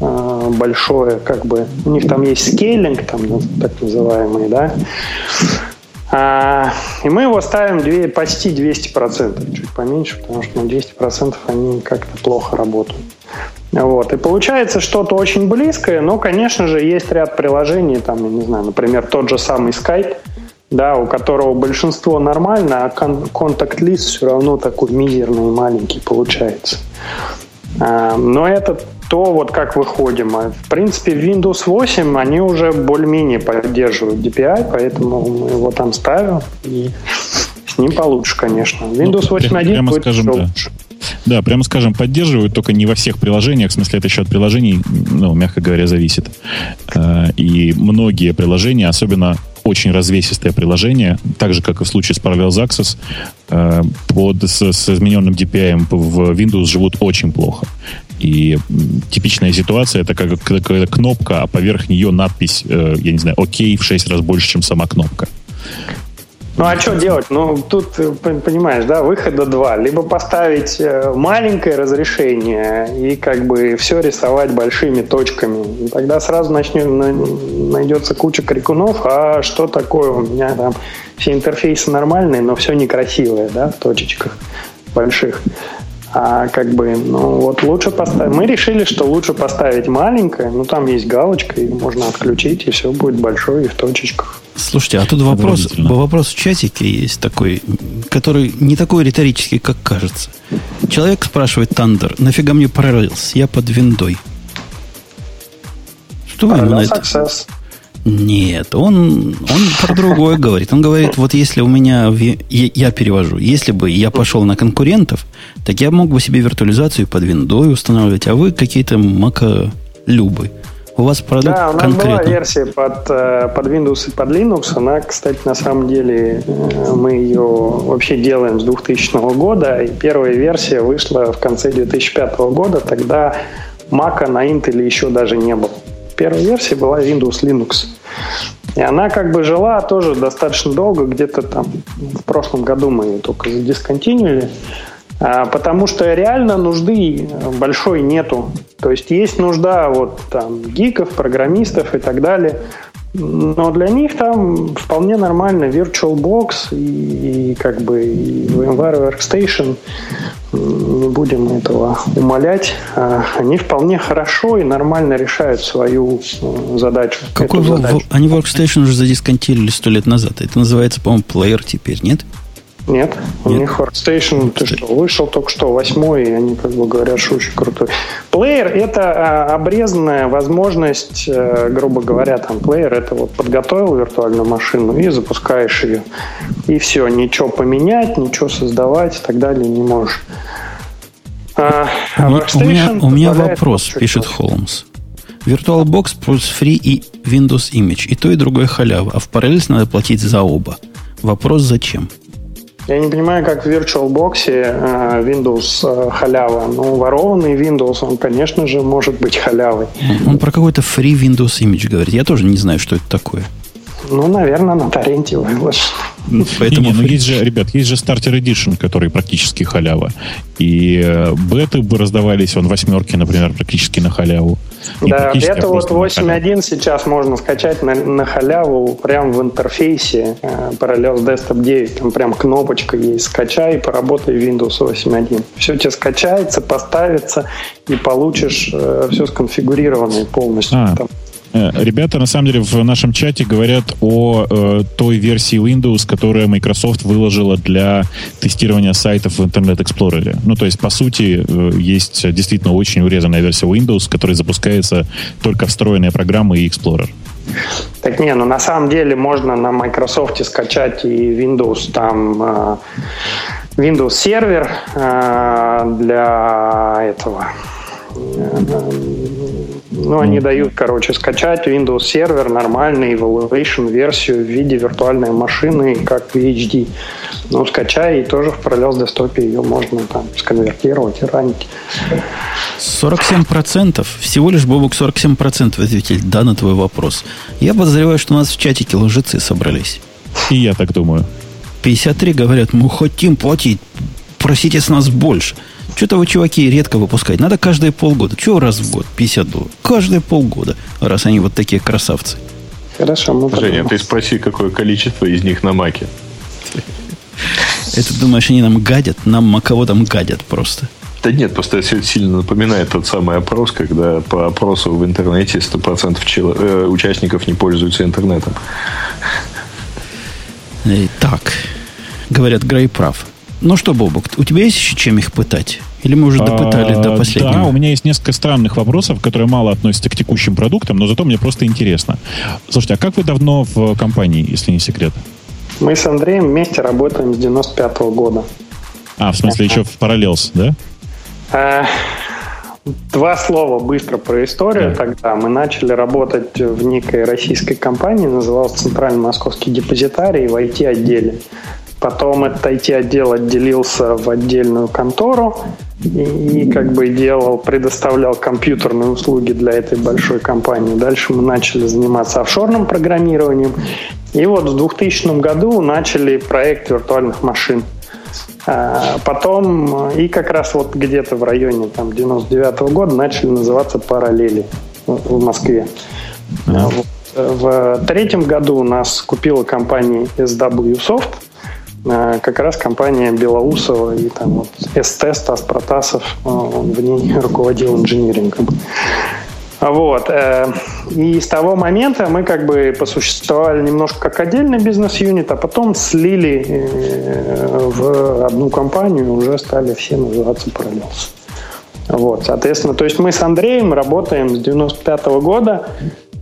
S3: большое, как бы, у них там есть скейлинг, там, ну, так называемый, да, а, и мы его ставим 2, почти 200%, чуть поменьше, потому что на 200% они как-то плохо работают. Вот. И получается что-то очень близкое, но, конечно же, есть ряд приложений, там, я не знаю, например, тот же самый Skype, да, у которого большинство нормально, а контакт-лист все равно такой мизерный и маленький получается. А, но это то, вот как выходим. А, в принципе, в Windows 8 они уже более-менее поддерживают DPI, поэтому мы его там ставим, и с ним получше, конечно. Windows 8.1
S2: прямо будет скажем, да. лучше. Да, прямо скажем, поддерживают, только не во всех приложениях. В смысле, это еще от приложений, ну, мягко говоря, зависит. А, и многие приложения, особенно очень развесистое приложение, так же, как и в случае с Parallels Access, э, под, с, с измененным DPI в Windows живут очень плохо. И типичная ситуация это как какая-то кнопка, а поверх нее надпись, э, я не знаю, окей в 6 раз больше, чем сама кнопка.
S3: Ну а что делать? Ну тут, э, понимаешь, да, выхода два. Либо поставить э, маленькое разрешение и как бы все рисовать большими точками. И тогда сразу начнет, найдется куча крикунов, а что такое у меня там все интерфейсы нормальные, но все некрасивое, да, в точечках больших. А как бы, ну вот лучше поставить. Мы решили, что лучше поставить маленькое, ну там есть галочка, и можно отключить, и все будет большое и в точечках.
S1: Слушайте, а тут вопрос, вопрос в чатике есть такой, который не такой риторический, как кажется. Человек спрашивает Тандер, нафига мне Parallels? Я под виндой. Что вы ему на это? Нет, он, он про другое говорит. Он говорит, вот если у меня, я, перевожу, если бы я пошел на конкурентов, так я мог бы себе виртуализацию под виндой устанавливать, а вы какие-то маколюбы. У вас продукт
S3: Да, у нас конкретно. была версия под, э, под Windows и под Linux. Она, кстати, на самом деле, э, мы ее вообще делаем с 2000 года. И первая версия вышла в конце 2005 года. Тогда Mac на Intel еще даже не было. Первая версия была Windows Linux. И она как бы жила тоже достаточно долго, где-то там в прошлом году мы ее только задисконтинуили. А, потому что реально нужды большой нету. То есть есть нужда вот там гиков, программистов и так далее. Но для них там вполне нормально VirtualBox и, и как бы и VMware Workstation, не будем этого умолять, а они вполне хорошо и нормально решают свою задачу.
S1: Какой задачу. Они Workstation уже задисконтировали сто лет назад. Это называется, по-моему, плеер теперь, нет?
S3: Нет, у Нет. них Workstation, ты что, вышел только что, восьмой, и они как бы говорят, что очень крутой. Плеер – это а, обрезанная возможность, э, грубо говоря, там плеер – это вот подготовил виртуальную машину и запускаешь ее. И все, ничего поменять, ничего создавать и так далее не можешь.
S1: А, а у, меня, у меня вопрос, пишет Холмс. VirtualBox плюс Free и Windows Image. И то, и другое халява. А в параллельно надо платить за оба. Вопрос зачем?
S3: Я не понимаю, как в VirtualBox э, Windows э, халява. Ну, ворованный Windows, он, конечно же, может быть халявой.
S1: Он про какой-то free Windows Image говорит. Я тоже не знаю, что это такое.
S3: Ну, наверное, на торренте выложен.
S2: Ну, поэтому... Не, не, ну есть же, ребят, есть же Starter Edition, который практически халява. И э, беты бы раздавались, он восьмерки, например, практически на халяву.
S3: Не да, это вот 8.1 сейчас можно скачать на, на халяву прямо в интерфейсе э, Parallels Desktop 9. Там прям кнопочка есть «Скачай, поработай Windows 8.1». Все тебе скачается, поставится, и получишь э, все сконфигурированное полностью. А, там
S2: ребята, на самом деле, в нашем чате говорят о э, той версии Windows, которую Microsoft выложила для тестирования сайтов в Internet Explorer. Ну, то есть, по сути, э, есть действительно очень урезанная версия Windows, которая запускается только встроенные программы и Explorer.
S3: Так не, ну на самом деле можно на Microsoft скачать и Windows там э, Windows сервер э, для этого ну, они дают, короче, скачать Windows сервер, нормальный evaluation версию в виде виртуальной машины, как в HD. Ну, скачай, и тоже в Parallels десктопе ее можно там сконвертировать и ранить.
S1: 47%, всего лишь Бобок 47% ответили да на твой вопрос. Я подозреваю, что у нас в чатике лжецы собрались.
S2: И я так думаю.
S1: 53 говорят, мы хотим платить, просите с нас больше. Что-то вы, чуваки, редко выпускаете. Надо каждые полгода. Чего раз в год? 50 долларов. Каждые полгода. Раз они вот такие красавцы.
S5: Хорошо, мы Женя, ты спроси, какое количество из них на маке.
S1: Это думаешь, они нам гадят? Нам кого там гадят просто.
S5: Да нет, просто все это сильно напоминает тот самый опрос, когда по опросу в интернете 100% чел... э, участников не пользуются интернетом.
S1: Так, говорят, Грей прав. Ну что, Бобок, у тебя есть еще чем их пытать? Или мы уже допытали а, до последнего?
S2: Да, у меня есть несколько странных вопросов, которые мало относятся к текущим продуктам, но зато мне просто интересно. Слушайте, а как вы давно в компании, если не секрет?
S3: Мы с Андреем вместе работаем с 95 -го года.
S2: А, в смысле, еще в Parallels, да?
S3: А, два слова быстро про историю. Да. Тогда мы начали работать в некой российской компании, называлась Центральный Московский депозитарий в IT-отделе. Потом этот IT-отдел отделился в отдельную контору и, как бы делал, предоставлял компьютерные услуги для этой большой компании. Дальше мы начали заниматься офшорным программированием. И вот в 2000 году начали проект виртуальных машин. А потом и как раз вот где-то в районе там, 99 -го года начали называться параллели в Москве. А. В третьем году у нас купила компания SW Soft, как раз компания Белоусова и там вот СТ, Стас Протасов, он в ней руководил инжинирингом. Вот. Э, и с того момента мы как бы посуществовали немножко как отдельный бизнес-юнит, а потом слили э, в одну компанию, уже стали все называться Parallels. Вот, соответственно, то есть мы с Андреем работаем с 95 -го года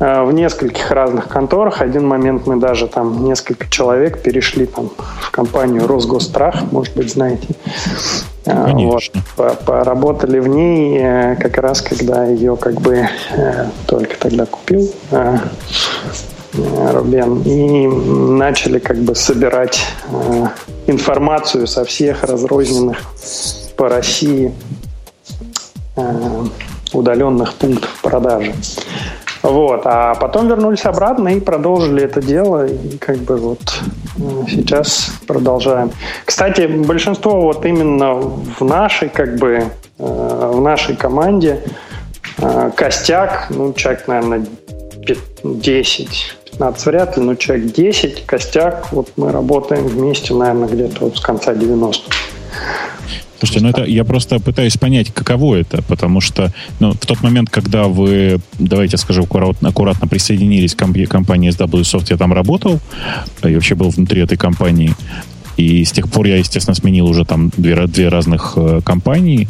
S3: в нескольких разных конторах. Один момент мы даже там несколько человек перешли там в компанию Росгострах, может быть, знаете. Э, Конечно. Вот, поработали в ней э, как раз, когда ее как бы только тогда купил Рубен, и начали как бы собирать информацию со всех разрозненных по России Э, удаленных пунктов продажи. Вот. А потом вернулись обратно и продолжили это дело. И как бы вот э, сейчас продолжаем. Кстати, большинство вот именно в нашей как бы э, в нашей команде костяк, ну, человек, наверное, 10, 15 вряд ли, но человек 10, костяк, вот мы работаем вместе, наверное, где-то вот с конца 90-х.
S2: Слушайте, ну это я просто пытаюсь понять, каково это, потому что ну, в тот момент, когда вы, давайте скажу, аккуратно, аккуратно присоединились к компании SWSoft, я там работал, и вообще был внутри этой компании, и с тех пор я, естественно, сменил уже там две, две разных э, компании,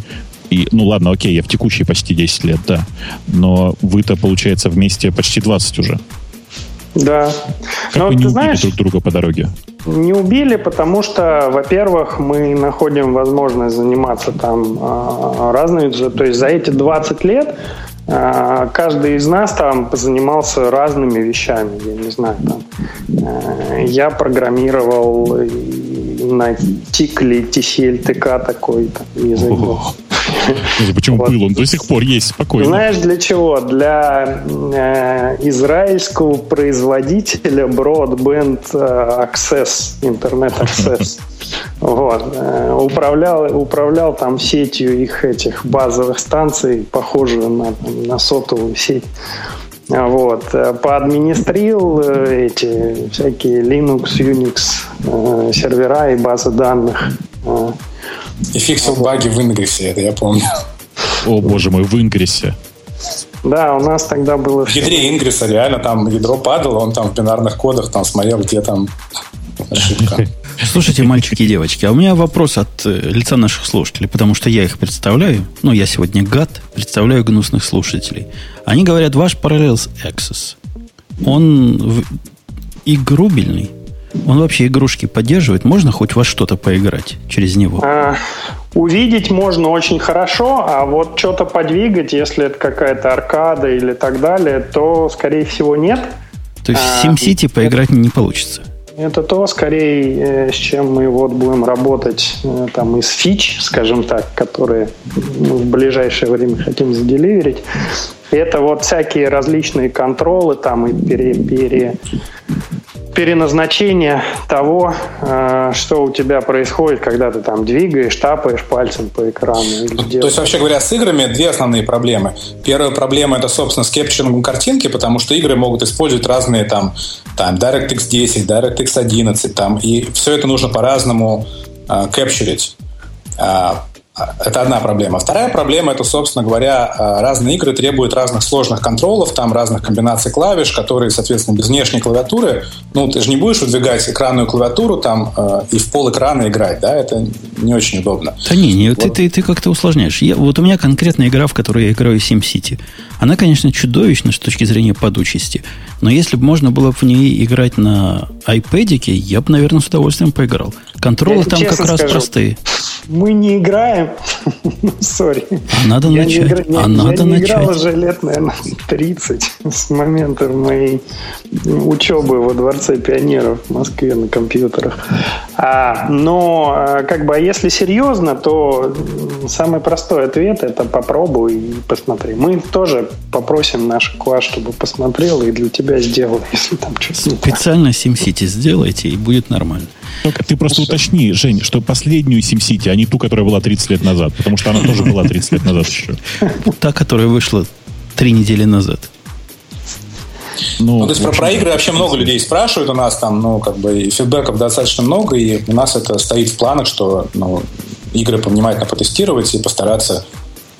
S2: и, ну ладно, окей, я в текущей почти 10 лет, да, но вы-то, получается, вместе почти 20 уже.
S3: Да.
S2: Как Но, вы не ты знаешь, друг друга по дороге?
S3: Не убили, потому что, во-первых, мы находим возможность заниматься там а, разными, то есть за эти 20 лет а, каждый из нас там занимался разными вещами, я не знаю, там, э, я программировал на Тикле TCL ТК такой там, язык.
S2: Почему вот. был? Он до сих пор есть спокойно.
S3: Знаешь, для чего? Для э, израильского производителя Broadband э, Access, Internet Access. Вот. Э, управлял, управлял там сетью их этих базовых станций, похожую на, на сотовую сеть. Вот. Э, поадминистрил эти всякие Linux, Unix сервера и базы данных.
S4: И фиксил баги в Ингрессе, это я помню.
S2: О, боже мой, в Ингрессе.
S3: Да, у нас тогда было...
S4: В ядре Ингресса реально там ядро падало, он там в бинарных кодах там смотрел, где там ошибка.
S1: Слушайте, мальчики и девочки, а у меня вопрос от э, лица наших слушателей, потому что я их представляю. Ну, я сегодня гад, представляю гнусных слушателей. Они говорят, ваш Parallels Access, он игрубельный? Он вообще игрушки поддерживает? Можно хоть во что-то поиграть через него? А,
S3: увидеть можно очень хорошо, а вот что-то подвигать, если это какая-то аркада или так далее, то, скорее всего, нет.
S1: То есть в SimCity а, поиграть это, не получится?
S3: Это то, скорее, э, с чем мы вот будем работать э, там из фич, скажем так, которые мы в ближайшее время хотим заделиверить. Это вот всякие различные контролы там и пере, пере, переназначение того, э, что у тебя происходит, когда ты там двигаешь, тапаешь пальцем по экрану.
S4: Ну, то есть, вообще говоря, с играми две основные проблемы. Первая проблема это, собственно, с кепчингом картинки, потому что игры могут использовать разные там, там DirectX 10, DirectX 11, там, и все это нужно по-разному э, кэпчурить. А, это одна проблема. Вторая проблема это, собственно говоря, э, разные игры требуют разных сложных контролов, там разных комбинаций клавиш, которые, соответственно, без внешней клавиатуры. Ну, ты же не будешь выдвигать экранную клавиатуру там э, и в пол экрана играть, да? Это не очень удобно.
S1: Да не, не вот. ты, ты, ты как-то усложняешь. Я, вот у меня конкретная игра, в которой я играю SimCity. Она, конечно, чудовищна с точки зрения подучести. Но если бы можно было в ней играть на iPad, я бы, наверное, с удовольствием поиграл. Контролы я там как раз скажу. простые
S3: мы не играем. Ну, сори.
S1: А надо я начать. Не игра...
S3: а я
S1: надо
S3: не
S1: начать.
S3: играл уже лет, наверное, 30 с момента моей учебы во Дворце пионеров в Москве на компьютерах. А, но, а, как бы, а если серьезно, то самый простой ответ – это попробуй и посмотри. Мы тоже попросим наш класс, чтобы посмотрел и для тебя сделал, если там что-то
S1: Специально SimCity сделайте, и будет нормально.
S2: Только ты просто уточни, Жень, что последнюю SimCity, а не ту, которая была 30 лет назад, потому что она тоже была 30 лет назад еще.
S1: Та, которая вышла три недели назад.
S4: Ну, ну, то есть про, про игры вообще много людей спрашивают у нас там, ну, как бы, и фидбэков достаточно много, и у нас это стоит в планах, что, ну, игры внимательно потестировать и постараться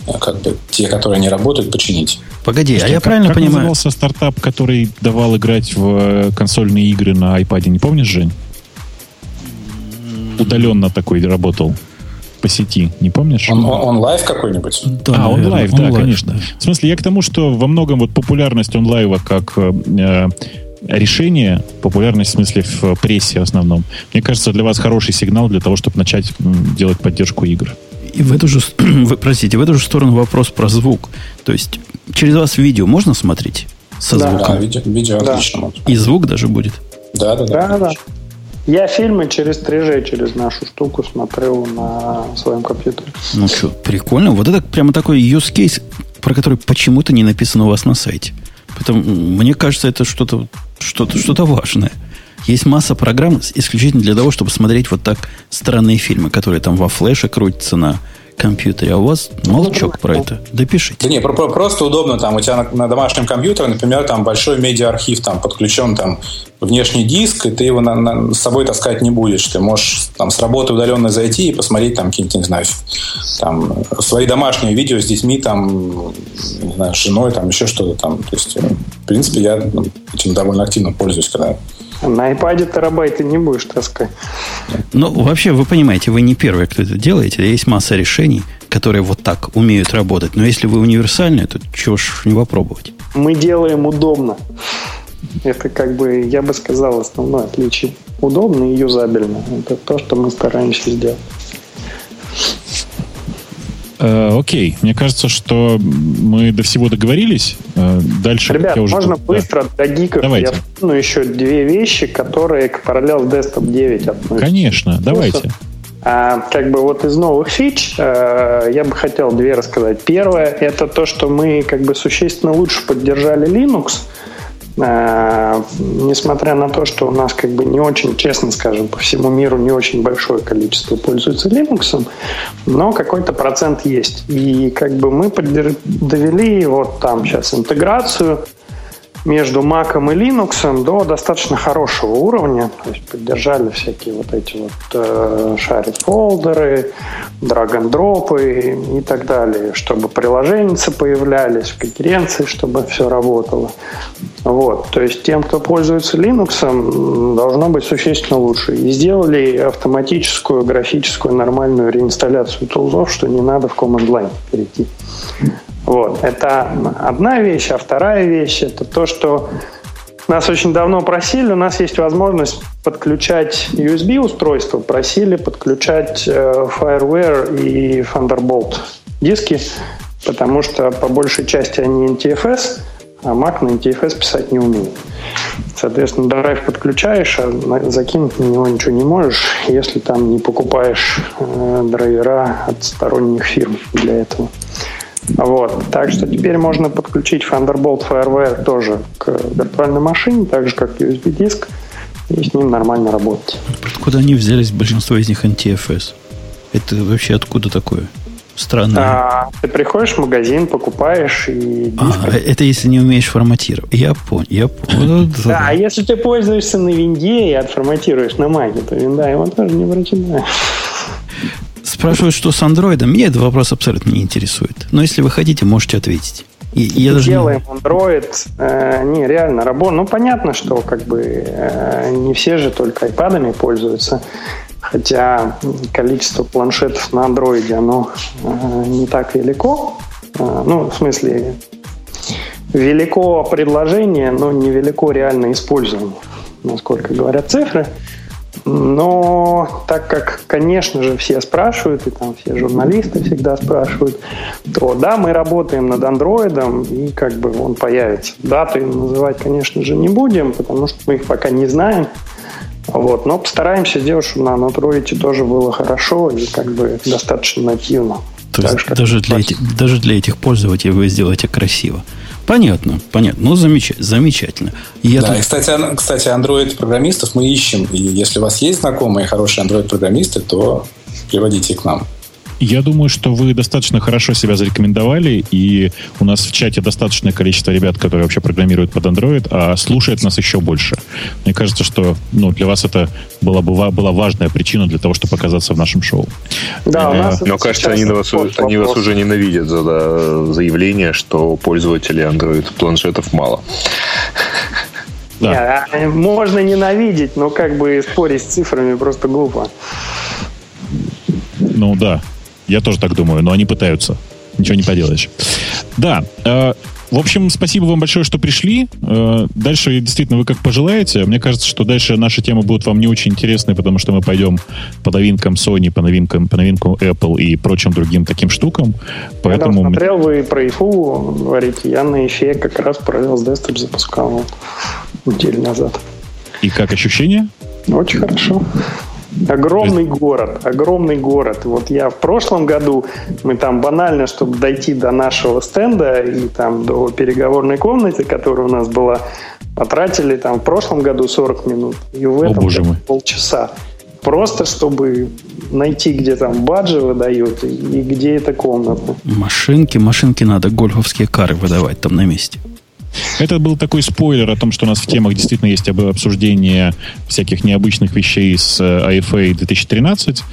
S4: э, как бы те, которые не работают, починить.
S1: Погоди,
S2: что,
S1: а я как, правильно
S2: как
S1: понимаю?
S2: назывался стартап, который давал играть в э, консольные игры на iPad, не помнишь, Жень? Удаленно такой работал по сети, не помнишь?
S4: Он, OnLive какой-нибудь?
S2: Да, а, OnLive, да, конечно. В смысле, я к тому, что во многом вот популярность OnLive а как э, решение, популярность в смысле в прессе в основном, мне кажется, для вас хороший сигнал для того, чтобы начать делать поддержку игр.
S1: И в эту же, вы, простите, в эту же сторону вопрос про звук. То есть через вас видео можно смотреть со
S4: да,
S1: звуком?
S4: Да, видео, видео да. отлично.
S1: И звук даже будет?
S4: Да, да, да.
S3: да, да. Я фильмы через 3G, через нашу штуку смотрел на своем компьютере.
S1: Ну что, прикольно. Вот это прямо такой use case, про который почему-то не написано у вас на сайте. Поэтому мне кажется, это что-то что-то что важное. Есть масса программ исключительно для того, чтобы смотреть вот так странные фильмы, которые там во флеше крутятся на компьютере, а у вас молчок про это. Допишите.
S4: Да не, просто удобно там у тебя на, на домашнем компьютере, например, там большой медиа-архив там подключен там внешний диск, и ты его на, на, с собой таскать не будешь. Ты можешь там с работы удаленно зайти и посмотреть там какие-нибудь, не знаю, там свои домашние видео с детьми, там, не знаю, с женой, там еще что-то там. То есть, в принципе, я ну, этим довольно активно пользуюсь, когда
S3: на iPad терабайты не будешь таскать.
S1: Ну, вообще, вы понимаете, вы не первые, кто это делаете. Есть масса решений, которые вот так умеют работать. Но если вы универсальные, то чего ж не попробовать?
S3: Мы делаем удобно. Это как бы, я бы сказал, основное отличие. Удобно и юзабельно. Это то, что мы стараемся сделать.
S2: Э, окей, мне кажется, что мы до всего договорились. Э, дальше
S3: Ребят,
S2: я уже...
S3: можно да. быстро для гиков
S2: давайте.
S3: я ну, еще две вещи, которые к Parallels Desktop 9 относятся.
S2: Конечно, давайте.
S3: А, как бы вот из новых фич э, я бы хотел две рассказать. Первое это то, что мы как бы существенно лучше поддержали Linux. Э, несмотря на то, что у нас как бы не очень, честно скажем, по всему миру не очень большое количество пользуется Linux, но какой-то процент есть. И как бы мы довели вот там сейчас интеграцию между Mac и Linux до достаточно хорошего уровня. То есть поддержали всякие вот эти вот э, шарит фолдеры, драг-н-дропы и так далее, чтобы приложения появлялись в конференции, чтобы все работало. Вот. То есть тем, кто пользуется Linux, должно быть существенно лучше. И сделали автоматическую графическую нормальную реинсталляцию тулзов, что не надо в Command Line перейти. Вот. Это одна вещь. А вторая вещь – это то, что нас очень давно просили, у нас есть возможность подключать USB-устройства, просили подключать э, Fireware и Thunderbolt диски, потому что по большей части они NTFS, а Mac на NTFS писать не умеет. Соответственно, драйв подключаешь, а закинуть на него ничего не можешь, если там не покупаешь э, драйвера от сторонних фирм для этого. Вот. Так что теперь можно подключить Thunderbolt Fireware тоже к виртуальной машине, так же как USB-диск, и с ним нормально работать.
S1: Откуда они взялись, большинство из них NTFS? Это вообще откуда такое? Странно.
S3: А, ты приходишь в магазин, покупаешь и...
S1: А, это если не умеешь форматировать. Я понял. Я понял.
S3: Да, а если ты пользуешься на винде и отформатируешь на маке, то винда его тоже не прочитает.
S1: Спрашивают, что с андроидом. Меня этот вопрос абсолютно не интересует. Но если вы хотите, можете ответить.
S3: И, я даже Делаем не... Android, э, не реально работает. Ну, понятно, что как бы э, не все же только айпадами пользуются. Хотя количество планшетов на андроиде, оно э, не так велико. Э, ну, в смысле, велико предложение, но невелико реальное использование, насколько говорят цифры. Но так как, конечно же, все спрашивают, и там все журналисты всегда спрашивают, то да, мы работаем над андроидом, и как бы он появится. Даты называть, конечно же, не будем, потому что мы их пока не знаем. Вот, но постараемся сделать, чтобы на Android тоже было хорошо и как бы достаточно нативно.
S1: То есть так, даже, для этих, даже для этих пользователей вы сделаете красиво. Понятно, понятно. Ну, замеч... замечательно.
S4: Я да, тут... и, кстати, кстати, Android-программистов мы ищем. И если у вас есть знакомые хорошие Android-программисты, то приводите их к нам.
S2: Я думаю, что вы достаточно хорошо себя зарекомендовали, и у нас в чате достаточное количество ребят, которые вообще программируют под Android, а слушает нас еще больше. Мне кажется, что ну, для вас это была, бы, была важная причина для того, чтобы оказаться в нашем шоу.
S5: Да, у нас Но кажется, они, вас, они вас уже ненавидят за заявление, что пользователей Android планшетов мало.
S3: Да. Нет, а, можно ненавидеть, но как бы спорить с цифрами просто глупо.
S2: Ну да, я тоже так думаю, но они пытаются. Ничего не поделаешь. Да, э, в общем, спасибо вам большое, что пришли. Э, дальше, действительно, вы как пожелаете. Мне кажется, что дальше наши темы будут вам не очень интересны, потому что мы пойдем по новинкам Sony, по новинкам, по новинкам Apple и прочим другим таким штукам. Поэтому...
S3: Я смотрел, вы про ИФУ говорите. Я на ИФЕ как раз Parallels Desktop запускал неделю назад.
S2: И как ощущения?
S3: Очень хорошо. Огромный город, огромный город. Вот я в прошлом году, мы там банально, чтобы дойти до нашего стенда и там до переговорной комнаты, которая у нас была, потратили там в прошлом году 40 минут. И в этом О, полчаса. Просто чтобы найти, где там баджи выдают и где эта комната.
S1: Машинки, машинки надо гольфовские кары выдавать там на месте.
S2: Это был такой спойлер о том, что у нас в темах действительно есть обсуждение всяких необычных вещей с IFA э, 2013.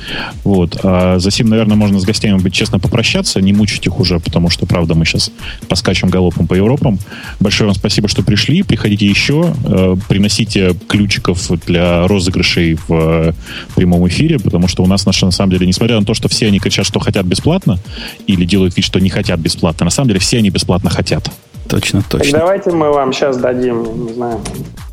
S2: Вот. А за сим, наверное, можно с гостями быть честно попрощаться, не мучить их уже, потому что, правда, мы сейчас поскачем галопом по Европам. Большое вам спасибо, что пришли. Приходите еще. Э, приносите ключиков для розыгрышей в э, прямом эфире, потому что у нас, на самом деле, несмотря на то, что все они кричат, что хотят бесплатно, или делают вид, что не хотят бесплатно, на самом деле все они бесплатно хотят.
S1: Точно, точно.
S3: Так давайте мы вам сейчас дадим, не знаю,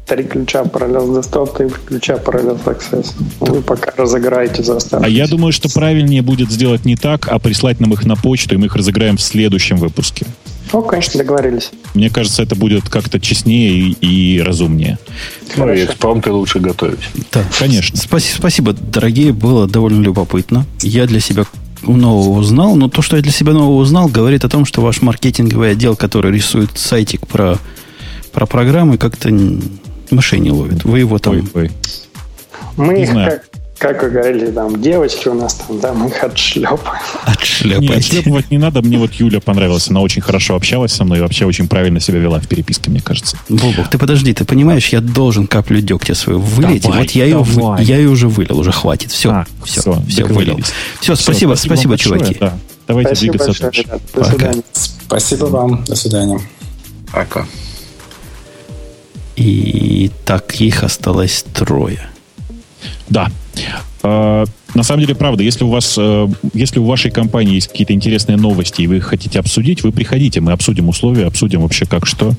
S3: три ключа Parallels Desktop, три ключа Parallels Access. Вы пока разыграете за
S2: А я думаю, что правильнее будет сделать не так, а прислать нам их на почту, и мы их разыграем в следующем выпуске.
S3: Ну, конечно, договорились.
S2: Мне кажется, это будет как-то честнее и, и разумнее.
S5: Ну, и экспромты лучше готовить.
S1: Да, конечно. Спасибо, спасибо, дорогие, было довольно любопытно. Я для себя нового узнал, но то, что я для себя нового узнал, говорит о том, что ваш маркетинговый отдел, который рисует сайтик про, про программы, как-то мышей не ловит. Вы его там... Ой, ой.
S3: Мы их как, как вы говорили, там, девочки у нас там, да, мы их отшлепаем.
S2: Отшлепать. Нет, отшлепывать не надо. Мне вот Юля понравилась. Она очень хорошо общалась со мной и вообще очень правильно себя вела в переписке, мне кажется.
S1: Бобок, ты подожди, ты понимаешь, я должен каплю дегтя свою вылить. Давай, вот я ее, я ее уже вылил, уже хватит. Все, а, все, все, все вылил. Все, спасибо, все, спасибо, спасибо чуваки. Да.
S2: Давайте спасибо двигаться большое,
S3: дальше. До Пока. свидания.
S4: Спасибо вам. До свидания.
S5: Пока.
S1: И так их осталось трое.
S2: Да. А, на самом деле, правда, если у вас, э, если у вашей компании есть какие-то интересные новости, и вы хотите обсудить, вы приходите, мы обсудим условия, обсудим вообще как что,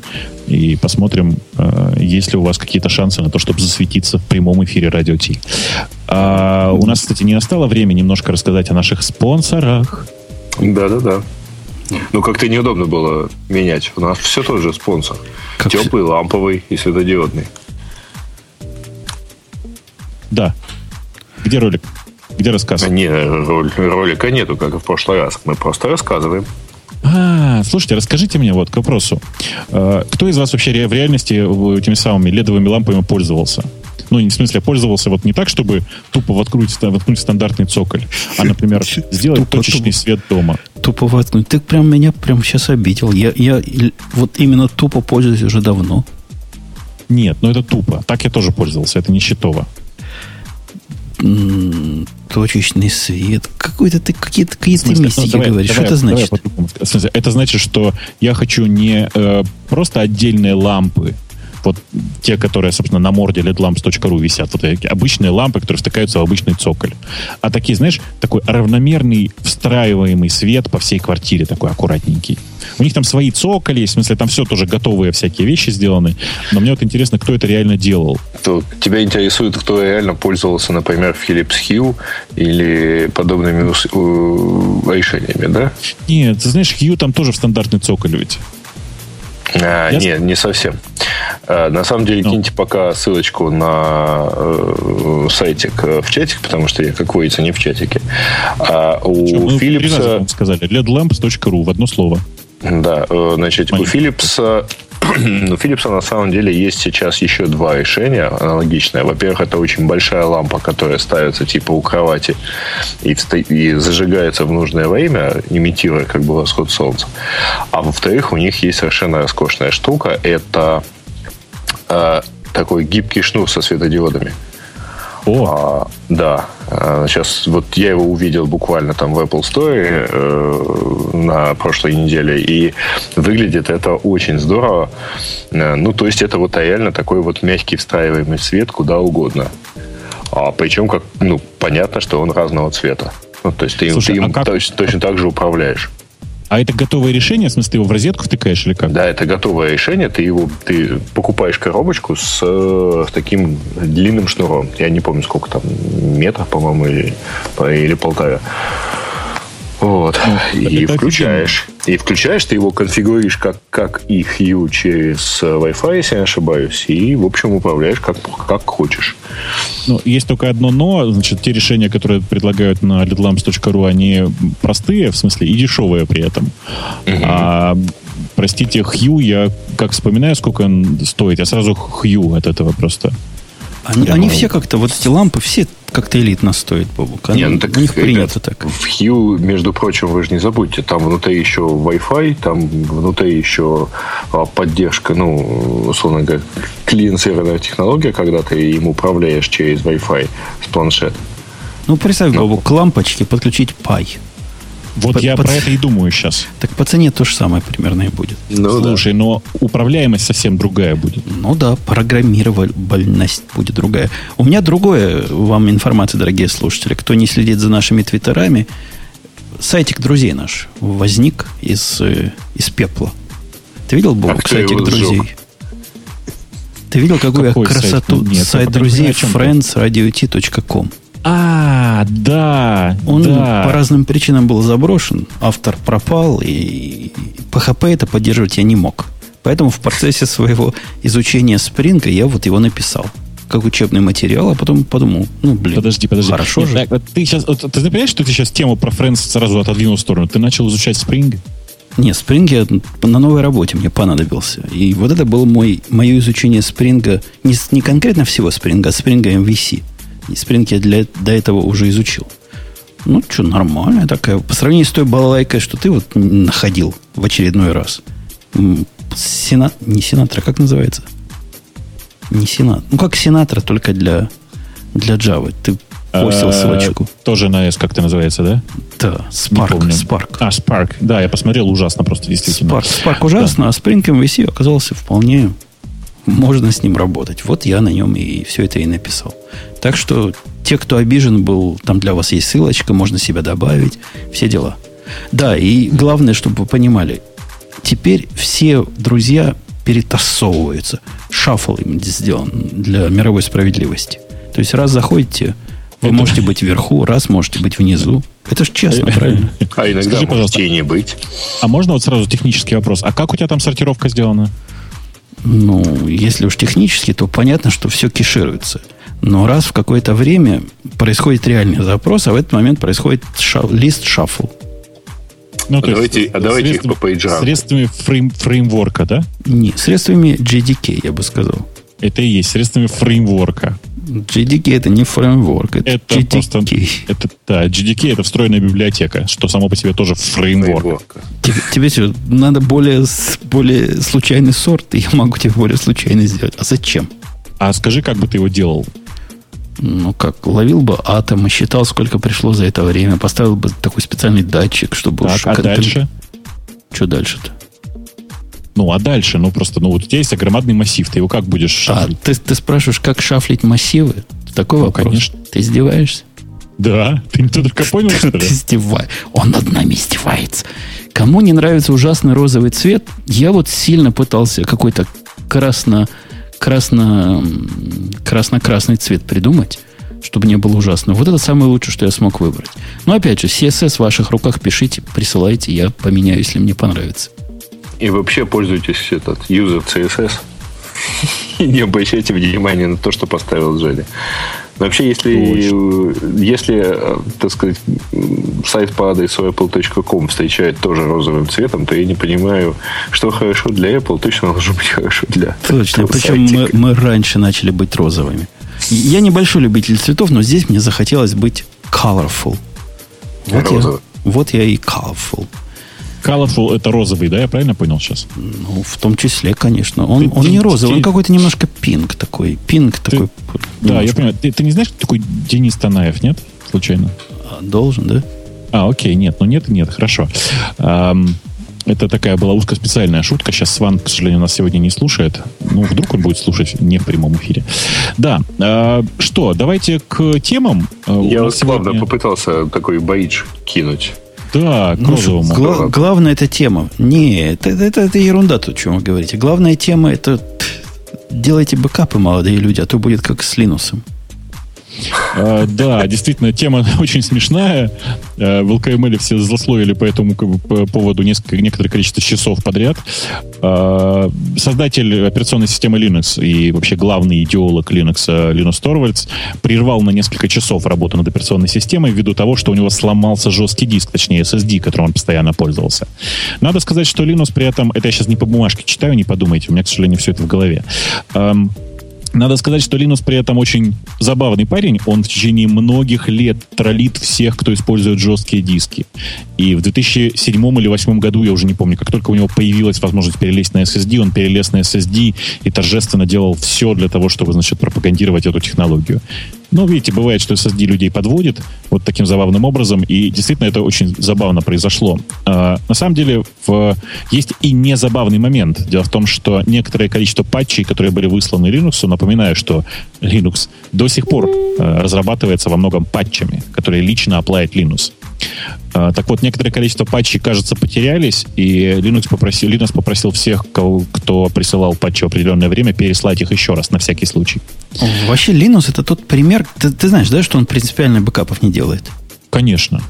S2: и посмотрим, э, есть ли у вас какие-то шансы на то, чтобы засветиться в прямом эфире Радио Ти. А у нас, кстати, не настало время немножко рассказать о наших спонсорах.
S5: Да-да-да. Ну, как-то неудобно было менять. У нас все тот же спонсор. Как Теплый, все... ламповый и светодиодный.
S2: Да, где ролик? Где рассказ?
S5: Не, ролика нету, как и в прошлый раз. Мы просто рассказываем.
S2: А, слушайте, расскажите мне вот к вопросу. А, кто из вас вообще в реальности этими самыми ледовыми лампами пользовался? Ну, в смысле, пользовался вот не так, чтобы тупо воткнуть, воткнуть стандартный цоколь, а, например, сделать тупо, точечный тупо, свет дома.
S1: Тупо воткнуть. Ты прям меня прям сейчас обидел. Я, я вот именно тупо пользуюсь уже давно.
S2: Нет, ну это тупо. Так я тоже пользовался, это не счетово
S1: точечный свет. Какой-то ты какие-то какие ну, мистики ну, говоришь. Давай, что это значит?
S2: Давай, это значит, что я хочу не э, просто отдельные лампы вот те, которые, собственно, на морде ledlamps.ru висят, вот эти обычные лампы, которые втыкаются в обычный цоколь. А такие, знаешь, такой равномерный встраиваемый свет по всей квартире, такой аккуратненький. У них там свои цоколи, в смысле, там все тоже готовые всякие вещи сделаны. Но мне вот интересно, кто это реально делал.
S5: То тебя интересует, кто реально пользовался, например, Philips Hue или подобными решениями, да?
S2: Нет, ты знаешь, Hue там тоже в стандартный цоколь ведь.
S5: А, нет, не совсем. А, на самом деле, ну. киньте пока ссылочку на э, сайтик э, в чатик, потому что я, как водится, не в чатике. А у
S2: Philips... сказали, ledlamps.ru в одно слово.
S5: Да, э, значит, Понятно. у Philips у Philips на самом деле есть сейчас еще два решения аналогичные. Во-первых, это очень большая лампа, которая ставится типа у кровати и, и зажигается в нужное время, имитируя как бы восход солнца. А во-вторых, у них есть совершенно роскошная штука. Это э, такой гибкий шнур со светодиодами. О. А, да. Сейчас вот я его увидел буквально там в Apple Store э, на прошлой неделе, и выглядит это очень здорово. Э, ну, то есть это вот реально такой вот мягкий встраиваемый свет куда угодно. А причем, как, ну, понятно, что он разного цвета. Ну, то есть ты, Слушай, ты им а как... точно, точно так же управляешь.
S2: А это готовое решение? В смысле, его в розетку втыкаешь или как?
S5: Да, это готовое решение. Ты его ты покупаешь коробочку с, с таким длинным шнуром. Я не помню, сколько там, метров, по-моему, или, или полтора. Вот. Ну, и включаешь. И включаешь, ты его конфигурируешь как, как и Hue через Wi-Fi, если я не ошибаюсь, и, в общем, управляешь как, как хочешь.
S2: Ну, есть только одно но. Значит, те решения, которые предлагают на ledlamps.ru, они простые, в смысле, и дешевые при этом. Угу. А простите, Hue, я как вспоминаю, сколько он стоит, я сразу Hue от этого просто.
S1: Они, они все как-то, вот эти лампы, все как-то элитно стоит, Бобук.
S5: Не, ну, так, у них принято так. В Hue, между прочим, вы же не забудьте, там внутри еще Wi-Fi, там внутри еще а, поддержка, ну, условно говоря, клиент-серверная технология, когда ты им управляешь через Wi-Fi с планшета.
S1: Ну, представь, ну, Бобук, к лампочке подключить Pi.
S2: Вот по, я по, про это и думаю сейчас.
S1: Так по цене то же самое примерно и будет.
S2: Ну, Слушай, да. но управляемость совсем другая будет.
S1: Ну да, программировальность будет другая. У меня другое вам информация, дорогие слушатели. Кто не следит за нашими твиттерами, сайтик друзей наш возник из, э, из пепла. Ты видел, Бог, а сайтик друзей? Сжег? Ты видел, какую Какой красоту? Сайт, Нет, сайт друзей friendsradiot.com.
S2: А, да.
S1: Он
S2: да.
S1: по разным причинам был заброшен, автор пропал, и PHP это поддерживать я не мог. Поэтому в процессе своего изучения спринга я вот его написал как учебный материал, а потом подумал, ну, блин,
S2: подожди, подожди.
S1: хорошо Нет, же. Так,
S2: ты сейчас, вот, ты понимаешь, что ты сейчас тему про Friends сразу отодвинул в сторону? Ты начал изучать Spring?
S1: Не, Spring я на новой работе мне понадобился. И вот это было мой, мое изучение Spring, не, не конкретно всего Spring, а Spring MVC. И Spring я для, до этого уже изучил. Ну, что, нормальная такая. По сравнению с той балалайкой, что ты вот находил в очередной раз. Сена... Не сенатор, как называется? Не сенат. Ну, как сенатор, только для, для Java. Ты постил ссылочку.
S2: Тоже на S как-то называется, да?
S1: Да, Spark. Spark.
S2: А, Spark. Да, я посмотрел, ужасно просто, действительно.
S1: Spark, Spark ужасно, да. а Spring MVC оказался вполне можно с ним работать. Вот я на нем и все это и написал. Так что те, кто обижен был, там для вас есть ссылочка, можно себя добавить, все дела. Да, и главное, чтобы вы понимали, теперь все друзья перетасовываются. Шаффл им сделан для мировой справедливости. То есть раз заходите, вы можете быть вверху, раз можете быть внизу. Это же честно, правильно?
S5: А иногда Скажи, можете и не быть.
S2: А можно вот сразу технический вопрос? А как у тебя там сортировка сделана?
S1: Ну, если уж технически, то понятно, что все кешируется. Но раз в какое-то время происходит реальный запрос, а в этот момент происходит ша- лист шаффл.
S5: Ну, а давайте, есть, а давайте их по пейджам.
S2: Средствами фрейм, фреймворка, да?
S1: Не, средствами JDK, я бы сказал.
S2: Это и есть средствами фреймворка.
S1: JDK это не фреймворк, это, это GDK. Просто,
S2: это, да, GDK это встроенная библиотека, что само по себе тоже фреймворк.
S1: Тебе, тебе что, надо более, более случайный сорт, и я могу тебе более случайный сделать. А зачем?
S2: А скажи, как бы ты его делал?
S1: Ну как, ловил бы атом и считал, сколько пришло за это время, поставил бы такой специальный датчик, чтобы
S2: так, уж... А дальше?
S1: Что дальше-то?
S2: Ну, а дальше? Ну, просто, ну, вот у тебя есть громадный массив, ты его как будешь
S1: а, шафлить? А, ты, ты спрашиваешь, как шафлить массивы? Такой ну, вопрос. конечно. Ты издеваешься?
S2: Да, ты не только понял, что ли?
S1: Издеваешься. Он над нами издевается. Кому не нравится ужасный розовый цвет, я вот сильно пытался какой-то красно, красно, красно-красный цвет придумать, чтобы не было ужасно. Вот это самое лучшее, что я смог выбрать. Но опять же, CSS в ваших руках пишите, присылайте, я поменяю, если мне понравится.
S5: И вообще пользуйтесь этот user CSS. И не обращайте внимания на то, что поставил Джеди. Вообще, если, если, э, так сказать, сайт по адресу apple.com встречает тоже розовым цветом, то я не понимаю, что хорошо для Apple, точно должно быть хорошо для
S1: Точно, причем мы, мы раньше начали быть розовыми. Я небольшой любитель цветов, но здесь мне захотелось быть colorful. Вот я, вот я и colorful.
S2: Colorful это розовый, да, я правильно понял сейчас?
S1: Ну, в том числе, конечно. Он, ты, он не розовый, ты, он какой-то немножко пинк такой. Пинк ты, такой.
S2: Да, я понимаю. Ты, ты не знаешь, кто такой Денис Танаев, нет? Случайно?
S1: А, должен, да?
S2: А, окей, нет, ну нет, нет, хорошо. Um, это такая была узкоспециальная шутка. Сейчас Сван, к сожалению, нас сегодня не слушает. Ну, вдруг он будет слушать не в прямом эфире. Да. Э, что, давайте к темам.
S5: Я вот сегодня... попытался такой бейдж кинуть.
S2: Да, к
S1: ну, розовому. Гла- главная эта тема. Не, это, это, это ерунда, то, о чем вы говорите. Главная тема это делайте бэкапы, молодые люди, а то будет как с Линусом.
S2: А, да, действительно, тема очень смешная. А, в LKML все злословили по этому поводу несколько, некоторое количество часов подряд. А, создатель операционной системы Linux и вообще главный идеолог Linux Линус Торвальдс прервал на несколько часов работу над операционной системой ввиду того, что у него сломался жесткий диск, точнее SSD, которым он постоянно пользовался. Надо сказать, что Linux при этом, это я сейчас не по бумажке читаю, не подумайте, у меня, к сожалению, все это в голове. Надо сказать, что Линус при этом очень забавный парень. Он в течение многих лет троллит всех, кто использует жесткие диски. И в 2007 или 2008 году, я уже не помню, как только у него появилась возможность перелезть на SSD, он перелез на SSD и торжественно делал все для того, чтобы, значит, пропагандировать эту технологию. Но, видите, бывает, что SSD людей подводит вот таким забавным образом, и действительно это очень забавно произошло. А, на самом деле, в, есть и незабавный момент. Дело в том, что некоторое количество патчей, которые были высланы Linux, напоминаю, что Linux до сих пор а, разрабатывается во многом патчами, которые лично оплает Linux. А, так вот, некоторое количество патчей, кажется, потерялись, и Linux попросил, Linux попросил всех, кого, кто присылал патчи в определенное время, переслать их еще раз, на всякий случай.
S1: Вообще, Linux это тот пример, ты, ты знаешь, да, что он принципиально бэкапов не делает?
S2: Конечно.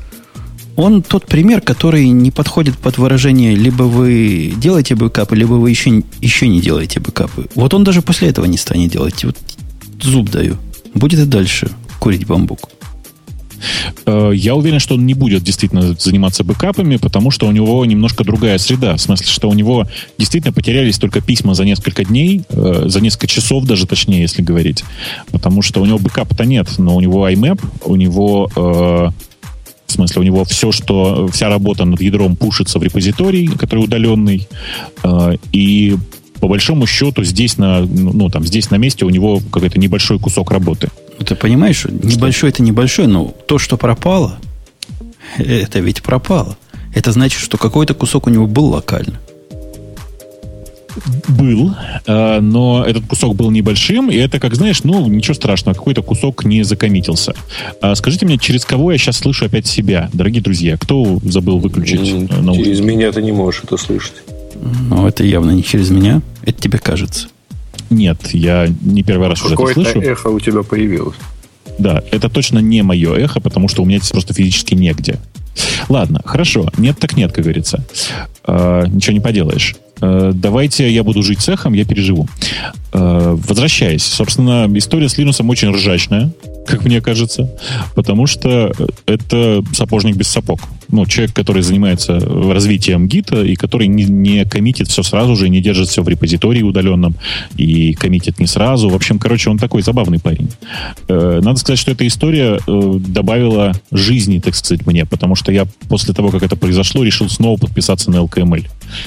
S1: Он тот пример, который не подходит под выражение либо вы делаете бэкапы, либо вы еще, еще не делаете бэкапы. Вот он даже после этого не станет делать. Вот зуб даю. Будет и дальше курить бамбук.
S2: Э, я уверен, что он не будет действительно заниматься бэкапами, потому что у него немножко другая среда. В смысле, что у него действительно потерялись только письма за несколько дней, э, за несколько часов даже точнее, если говорить. Потому что у него бэкапа-то нет, но у него IMAP, у него э, в смысле, у него все, что вся работа над ядром пушится в репозиторий, который удаленный, и по большому счету здесь на, ну, там, здесь на месте у него какой-то небольшой кусок работы.
S1: Ну, ты понимаешь, небольшой это небольшой, но то, что пропало, это ведь пропало. Это значит, что какой-то кусок у него был локально.
S2: Был, э, но этот кусок был небольшим, и это, как знаешь, ну, ничего страшного, какой-то кусок не закоммитился. А скажите мне, через кого я сейчас слышу опять себя, дорогие друзья? Кто забыл выключить
S5: наушники? Через меня ты не можешь это слышать.
S1: Ну, это явно не через меня, это тебе кажется.
S2: Нет, я не первый раз уже это слышу.
S5: Какое-то эхо у тебя появилось.
S2: Да, это точно не мое эхо, потому что у меня здесь просто физически негде. Ладно, хорошо. Нет так нет, как говорится. Э, ничего не поделаешь. Э, давайте я буду жить цехом, я переживу. Э, возвращаясь, собственно, история с Линусом очень ржачная, как мне кажется, потому что это сапожник без сапог. Ну, человек, который занимается развитием гита и который не, не коммитит все сразу же, не держит все в репозитории удаленном и коммитит не сразу. В общем, короче, он такой забавный парень. Э, надо сказать, что эта история добавила жизни, так сказать, мне, потому что я после того, как это произошло, решил снова подписаться на LKML.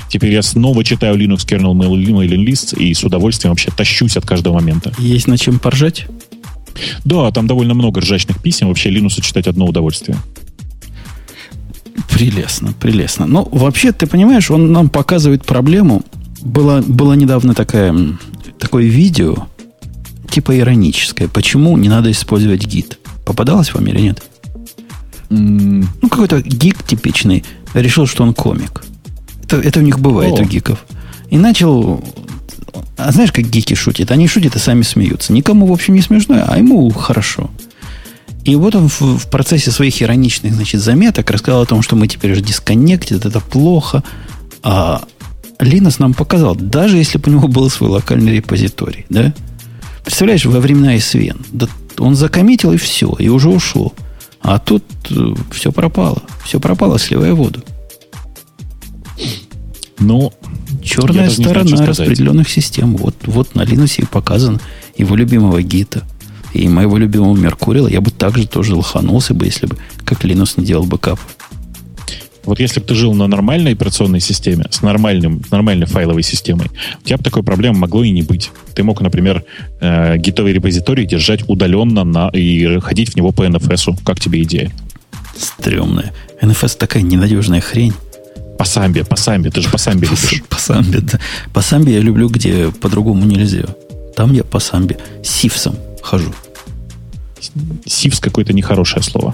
S2: Теперь я снова читаю Linux kernel mailing list и с удовольствием вообще тащусь от каждого момента.
S1: Есть над чем поржать?
S2: Да, там довольно много ржачных писем. Вообще Linux читать одно удовольствие.
S1: Прелестно, прелестно. Ну, вообще, ты понимаешь, он нам показывает проблему, было, было недавно такая, такое видео, типа ироническое. Почему не надо использовать гид? Попадалось вам или нет? Mm. Ну, какой-то гик типичный решил, что он комик. Это, это у них бывает, oh. у гиков. И начал... А знаешь, как гики шутят? Они шутят и сами смеются. Никому, в общем, не смешно, а ему хорошо. И вот он в, в процессе своих ироничных значит, заметок рассказал о том, что мы теперь же дисконнектит, это плохо. А Линус нам показал, даже если бы у него был свой локальный репозиторий, да? Представляешь, во времена SVN, да он закоммитил и все, и уже ушло. А тут э, все пропало. Все пропало, сливая воду.
S2: Ну,
S1: черная сторона распределенных систем. Вот, вот на Linux и показан его любимого гита и моего любимого Меркурила. Я бы также тоже лоханулся бы, если бы как Linux не делал бэкапов.
S2: Вот если бы ты жил на нормальной операционной системе, с, нормальным, с нормальной файловой системой, у тебя бы такой проблемы могло и не быть. Ты мог, например, э, гитовый репозиторий держать удаленно на, и ходить в него по NFS. Как тебе идея?
S1: Стремная. NFS такая ненадежная хрень.
S2: По самбе, по самбе. Ты же по самбе любишь.
S1: По самбе, да. По самбе я люблю, где по-другому нельзя. Там я по самбе сивсом хожу.
S2: Сивс какое-то нехорошее слово.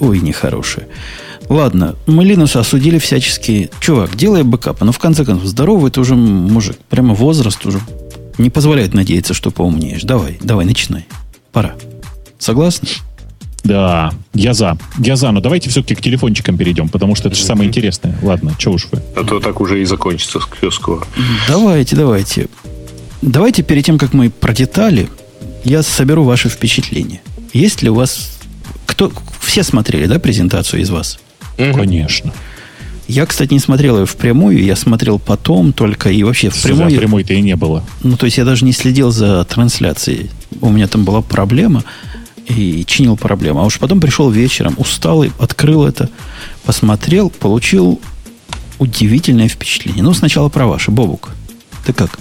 S1: Ой, нехорошее. Ладно, мы Линуса осудили всячески. Чувак, делай бэкапы. Но в конце концов, здоровый ты уже мужик. Прямо возраст уже не позволяет надеяться, что поумнеешь. Давай, давай, начинай. Пора. Согласны?
S2: Да, я за. Я за, но давайте все-таки к телефончикам перейдем, потому что это же самое интересное. Ладно, что уж вы.
S5: А то так уже и закончится скоро.
S1: Давайте, давайте. Давайте перед тем, как мы про детали, я соберу ваши впечатления. Есть ли у вас... Кто... Все смотрели, да, презентацию из вас?
S2: Конечно.
S1: Я, кстати, не смотрел ее впрямую, я смотрел потом только и вообще
S2: впрямую. За прямой-то и не было.
S1: Ну, то есть я даже не следил за трансляцией. У меня там была проблема и чинил проблему. А уж потом пришел вечером, усталый, открыл это, посмотрел, получил удивительное впечатление. Ну, сначала про ваше, Бобук. Ты как?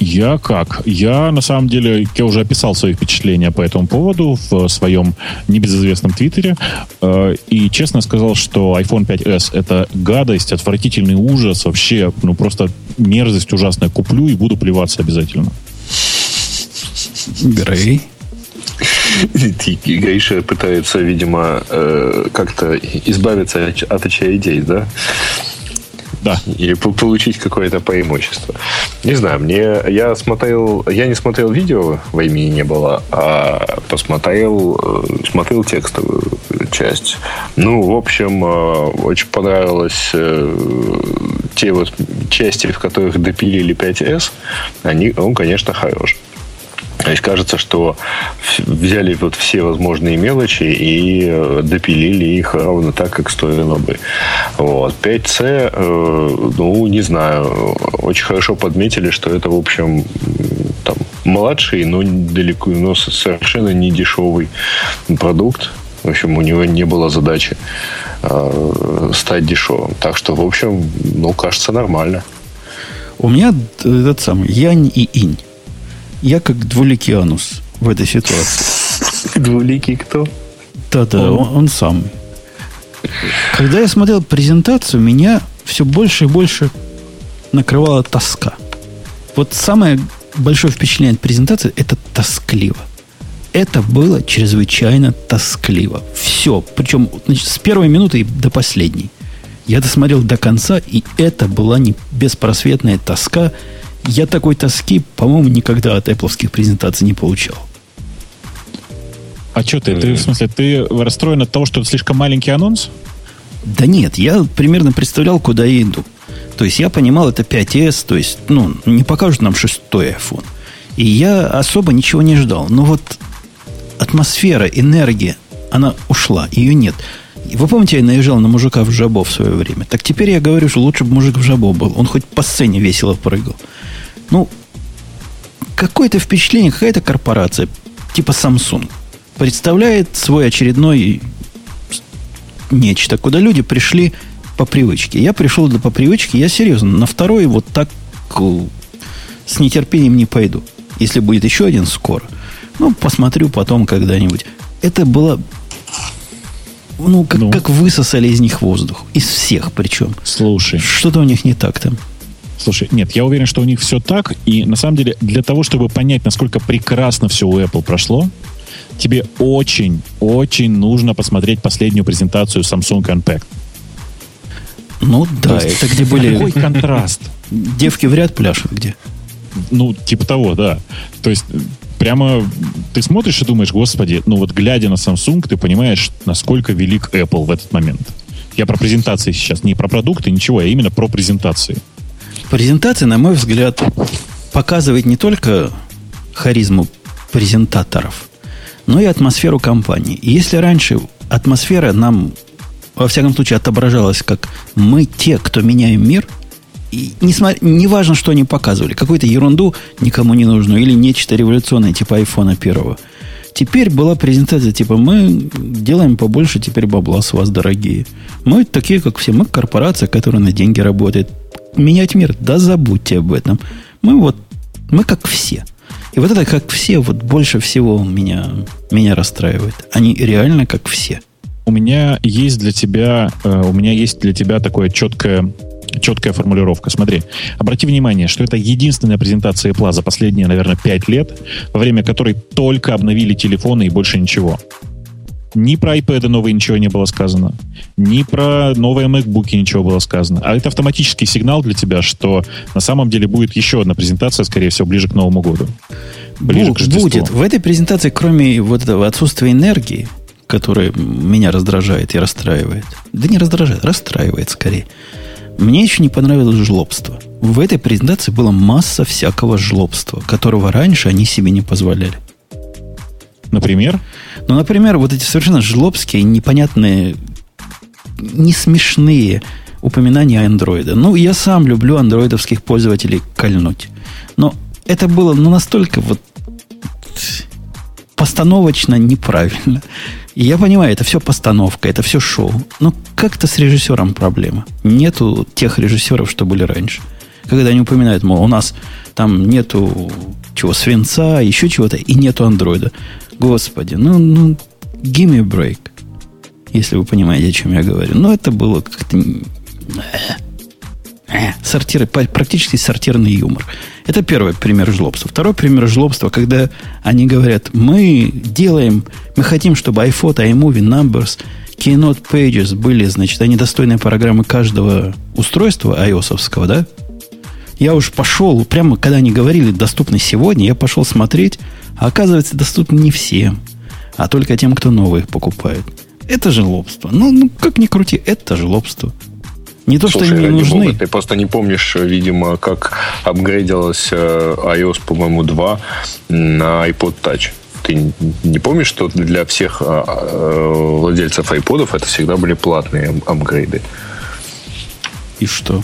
S2: Я как? Я, на самом деле, я уже описал свои впечатления по этому поводу в своем небезызвестном твиттере. Э, и честно сказал, что iPhone 5s это гадость, отвратительный ужас, вообще, ну, просто мерзость ужасная. Куплю и буду плеваться обязательно.
S1: Грей?
S5: Гейша пытается, видимо, э, как-то избавиться от идей, да?
S2: Да.
S5: И получить какое-то преимущество. Не знаю, мне я смотрел, я не смотрел видео, во имени не было, а посмотрел, э, смотрел текстовую часть. Ну, в общем, э, очень понравилось те вот части, в которых допилили 5S, они, он, конечно, хорош. То есть кажется, что взяли вот все возможные мелочи и э, допилили их ровно так, как стоило бы. Вот. 5C, э, ну, не знаю, очень хорошо подметили, что это, в общем, там, младший, но далеко, но совершенно не дешевый продукт. В общем, у него не было задачи э, стать дешевым. Так что, в общем, ну, кажется, нормально.
S1: У меня этот самый Янь и Инь. Я как двуликий анус в этой ситуации.
S5: Двуликий кто?
S1: Да-да, он, он сам. Когда я смотрел презентацию, меня все больше и больше накрывала тоска. Вот самое большое впечатление от презентации – это тоскливо. Это было чрезвычайно тоскливо. Все. Причем значит, с первой минуты до последней. Я досмотрел до конца, и это была не беспросветная тоска – я такой тоски, по-моему, никогда от Apple презентаций не получал.
S2: А что ты? Ты, в смысле, ты расстроен от того, что это слишком маленький анонс?
S1: Да нет, я примерно представлял, куда я иду. То есть я понимал, это 5S, то есть, ну, не покажут нам шестой iPhone. И я особо ничего не ждал. Но вот атмосфера, энергия, она ушла, ее нет. Вы помните, я наезжал на мужика в жабо в свое время? Так теперь я говорю, что лучше бы мужик в жабо был. Он хоть по сцене весело прыгал. Ну, какое-то впечатление, какая-то корпорация, типа Samsung, представляет свой очередной нечто, куда люди пришли по привычке. Я пришел по привычке, я серьезно, на второй вот так с нетерпением не пойду. Если будет еще один скоро. Ну, посмотрю потом когда-нибудь. Это было ну, как, ну, как высосали из них воздух. Из всех причем.
S2: Слушай.
S1: Что-то у них не так там.
S2: Слушай, нет, я уверен, что у них все так. И на самом деле для того, чтобы понять, насколько прекрасно все у Apple прошло, тебе очень-очень нужно посмотреть последнюю презентацию Samsung Unpacked.
S1: Ну да, есть, это где были...
S2: Какой контраст.
S1: Девки в ряд пляшут где?
S2: Ну, типа того, да. То есть прямо ты смотришь и думаешь, господи, ну вот глядя на Samsung, ты понимаешь, насколько велик Apple в этот момент. Я про презентации сейчас, не про продукты, ничего, а именно про презентации.
S1: Презентация, на мой взгляд, показывает не только харизму презентаторов, но и атмосферу компании. И если раньше атмосфера нам, во всяком случае, отображалась как мы те, кто меняем мир – и несмотря, не важно, что они показывали, какую-то ерунду никому не нужную или нечто революционное, типа айфона первого. Теперь была презентация, типа, мы делаем побольше теперь бабла с вас, дорогие. Мы такие, как все. Мы корпорация, которая на деньги работает. Менять мир, да забудьте об этом. Мы вот, мы как все. И вот это как все, вот больше всего меня, меня расстраивает. Они реально как все.
S2: У меня есть для тебя, э, у меня есть для тебя такое четкое четкая формулировка. Смотри, обрати внимание, что это единственная презентация Apple за последние, наверное, 5 лет, во время которой только обновили телефоны и больше ничего. Ни про iPad новые ничего не было сказано, ни про новые MacBook ничего было сказано. А это автоматический сигнал для тебя, что на самом деле будет еще одна презентация, скорее всего, ближе к Новому году.
S1: Ближе Бу- к Будет. В этой презентации, кроме вот этого отсутствия энергии, которое меня раздражает и расстраивает, да не раздражает, расстраивает скорее, мне еще не понравилось жлобство. В этой презентации была масса всякого жлобства, которого раньше они себе не позволяли.
S2: Например?
S1: Ну, например, вот эти совершенно жлобские, непонятные, не смешные упоминания андроида. Ну, я сам люблю андроидовских пользователей кольнуть. Но это было ну, настолько вот постановочно неправильно. Я понимаю, это все постановка, это все шоу. Но как-то с режиссером проблема. Нету тех режиссеров, что были раньше. Когда они упоминают, мол, у нас там нету чего, свинца, еще чего-то, и нету андроида. Господи, ну, ну, give me a break. Если вы понимаете, о чем я говорю. Но это было как-то... Э, сортиры, практически сортирный юмор. Это первый пример жлобства. Второй пример жлобства, когда они говорят, мы делаем, мы хотим, чтобы iPhone, iMovie, Numbers, Keynote Pages были, значит, они достойные программы каждого устройства ios да? Я уж пошел, прямо когда они говорили, доступны сегодня, я пошел смотреть, оказывается, доступны не всем, а только тем, кто новые покупает. Это же лобство. Ну, ну, как ни крути, это же лобство. Не то, Слушай, что они не нужны. Бога,
S5: ты просто не помнишь, видимо, как апгрейдилась э, iOS, по-моему, 2 на iPod Touch. Ты не помнишь, что для всех а, а, владельцев iPod это всегда были платные апгрейды?
S1: И что?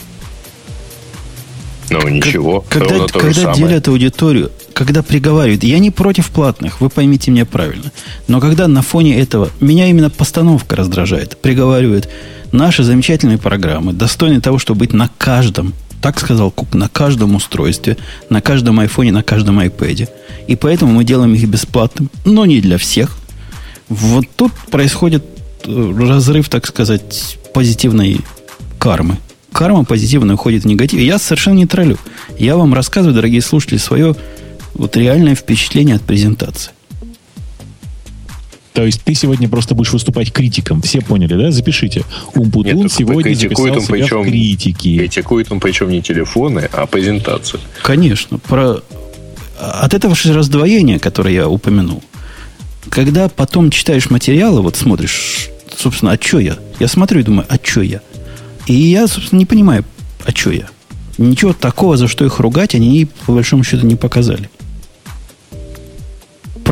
S5: Ну, ничего.
S1: Когда, когда делят аудиторию, когда приговаривают, я не против платных, вы поймите меня правильно. Но когда на фоне этого, меня именно постановка раздражает, приговаривают, наши замечательные программы достойны того, чтобы быть на каждом, так сказал Кук, на каждом устройстве, на каждом айфоне, на каждом айпэде. И поэтому мы делаем их бесплатным, но не для всех. Вот тут происходит э, разрыв, так сказать, позитивной кармы. Карма позитивно уходит в негатив. Я совершенно не троллю. Я вам рассказываю, дорогие слушатели, свое вот реальное впечатление от презентации.
S2: То есть ты сегодня просто будешь выступать критиком. Все поняли, да? Запишите. Умпутун Нет, сегодня записал он, себя причем, в критике.
S5: Критикует он причем не телефоны, а презентацию.
S1: Конечно. Про... От этого же раздвоения, которое я упомянул, когда потом читаешь материалы, вот смотришь, собственно, а что я? Я смотрю и думаю, а что я? И я, собственно, не понимаю, а что я? Ничего такого, за что их ругать, они, по большому счету, не показали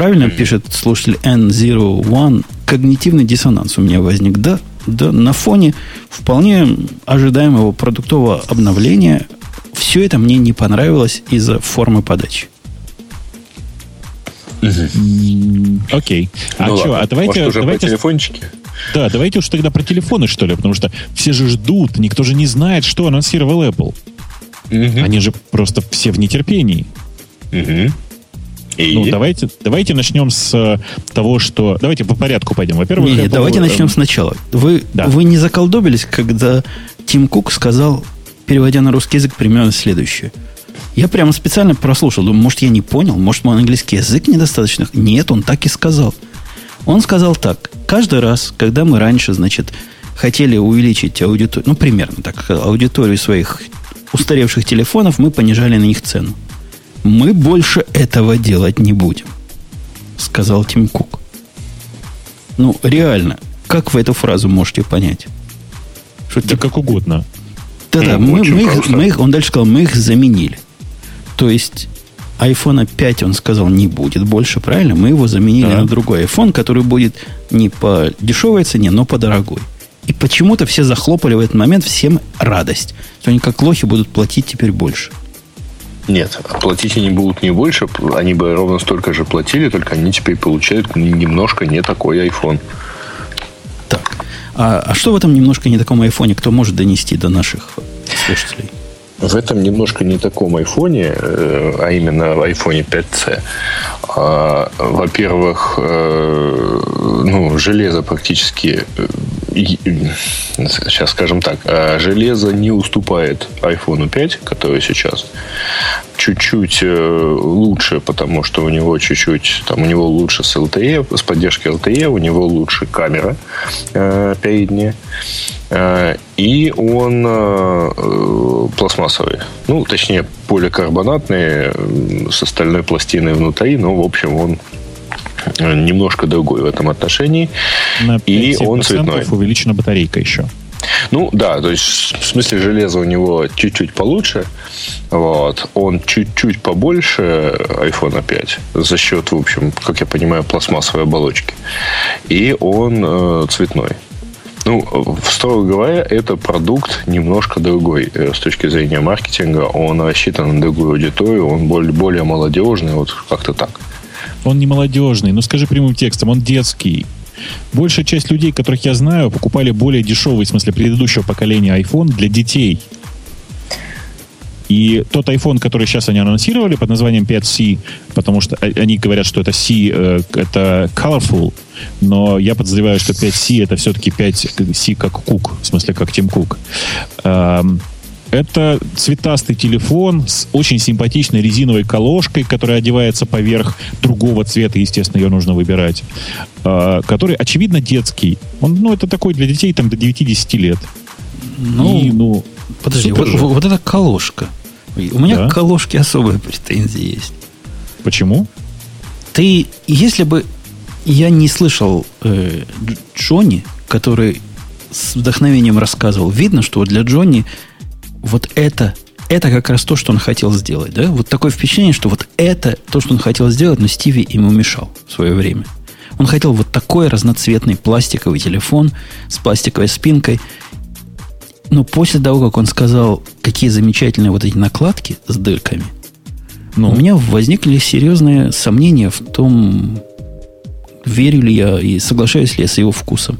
S1: правильно пишет слушатель N01, когнитивный диссонанс у меня возник. Да, да, на фоне вполне ожидаемого продуктового обновления все это мне не понравилось из-за формы подачи.
S2: Окей. А ну, что, а давайте...
S5: Может, уже
S2: давайте...
S5: телефончики?
S2: Да, давайте уж тогда про телефоны, что ли, потому что все же ждут, никто же не знает, что анонсировал Apple. Угу. Они же просто все в нетерпении.
S5: Угу.
S2: И? Ну, давайте, давайте начнем с э, того, что... Давайте по порядку пойдем.
S1: Во-первых... Не, Apple... давайте начнем сначала. Вы, да. вы не заколдобились, когда Тим Кук сказал переводя на русский язык, примерно следующее. Я прямо специально прослушал. Думаю, может, я не понял, может, мой английский язык недостаточно. Нет, он так и сказал. Он сказал так. Каждый раз, когда мы раньше, значит, хотели увеличить аудиторию, ну, примерно так, аудиторию своих устаревших телефонов, мы понижали на них цену. Мы больше этого делать не будем, сказал Тим Кук. Ну, реально, как вы эту фразу можете понять?
S2: Что да типа, как угодно.
S1: Да-да, ну, мы, мы, их, мы их, он дальше сказал, мы их заменили. То есть iPhone 5, он сказал, не будет больше, правильно? Мы его заменили да. на другой iPhone, который будет не по дешевой цене, но по дорогой. И почему-то все захлопали в этот момент, всем радость, что они как лохи будут платить теперь больше.
S5: Нет, платить они будут не больше, они бы ровно столько же платили, только они теперь получают немножко не такой iPhone.
S1: Так, а, а что в этом немножко не таком айфоне, кто может донести до наших слушателей?
S5: В этом немножко не таком айфоне, э, а именно в айфоне 5C. А, во-первых, э, ну, железо практически э, сейчас скажем так, а железо не уступает iPhone 5, который сейчас чуть-чуть лучше, потому что у него чуть-чуть, там у него лучше с LTE, с поддержкой LTE, у него лучше камера передняя. Э, и он э, пластмассовый. Ну, точнее, поликарбонатный с остальной пластиной внутри, но, в общем, он немножко другой в этом отношении.
S2: На и он цветной. увеличена батарейка еще.
S5: Ну да, то есть в смысле железа у него чуть-чуть получше. Вот. Он чуть-чуть побольше iPhone 5 за счет, в общем, как я понимаю, пластмассовой оболочки. И он э, цветной. Ну, строго говоря, это продукт немножко другой э, с точки зрения маркетинга. Он рассчитан на другую аудиторию, он более, более молодежный, вот как-то так.
S2: Он не молодежный, но скажи прямым текстом, он детский. Большая часть людей, которых я знаю, покупали более дешевый, в смысле предыдущего поколения iPhone для детей. И тот iPhone, который сейчас они анонсировали под названием 5C, потому что они говорят, что это C, э, это colorful, но я подозреваю, что 5C это все-таки 5C как Кук, в смысле как Тим Кук. Это цветастый телефон с очень симпатичной резиновой колошкой, которая одевается поверх другого цвета, естественно, ее нужно выбирать, э, который, очевидно, детский. Он, ну, это такой для детей там до 9-10 лет.
S1: Ну, И, ну подожди, вот, вот эта колошка. У меня да? к колошке особые претензии есть.
S2: Почему?
S1: Ты, если бы я не слышал э, Джонни, который с вдохновением рассказывал, видно, что для Джонни вот это, это как раз то, что он хотел сделать. Да? Вот такое впечатление, что вот это то, что он хотел сделать, но Стиви ему мешал в свое время. Он хотел вот такой разноцветный пластиковый телефон с пластиковой спинкой – но после того, как он сказал, какие замечательные вот эти накладки с дырками, ну, у меня возникли серьезные сомнения в том, верю ли я и соглашаюсь ли я с его вкусом.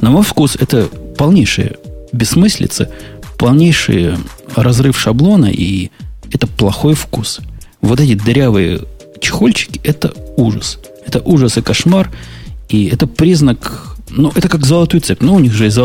S1: На мой вкус это полнейшая бессмыслица, полнейший разрыв шаблона, и это плохой вкус. Вот эти дырявые чехольчики – это ужас. Это ужас и кошмар, и это признак, ну, это как золотой цепь. Ну, у них же и золотой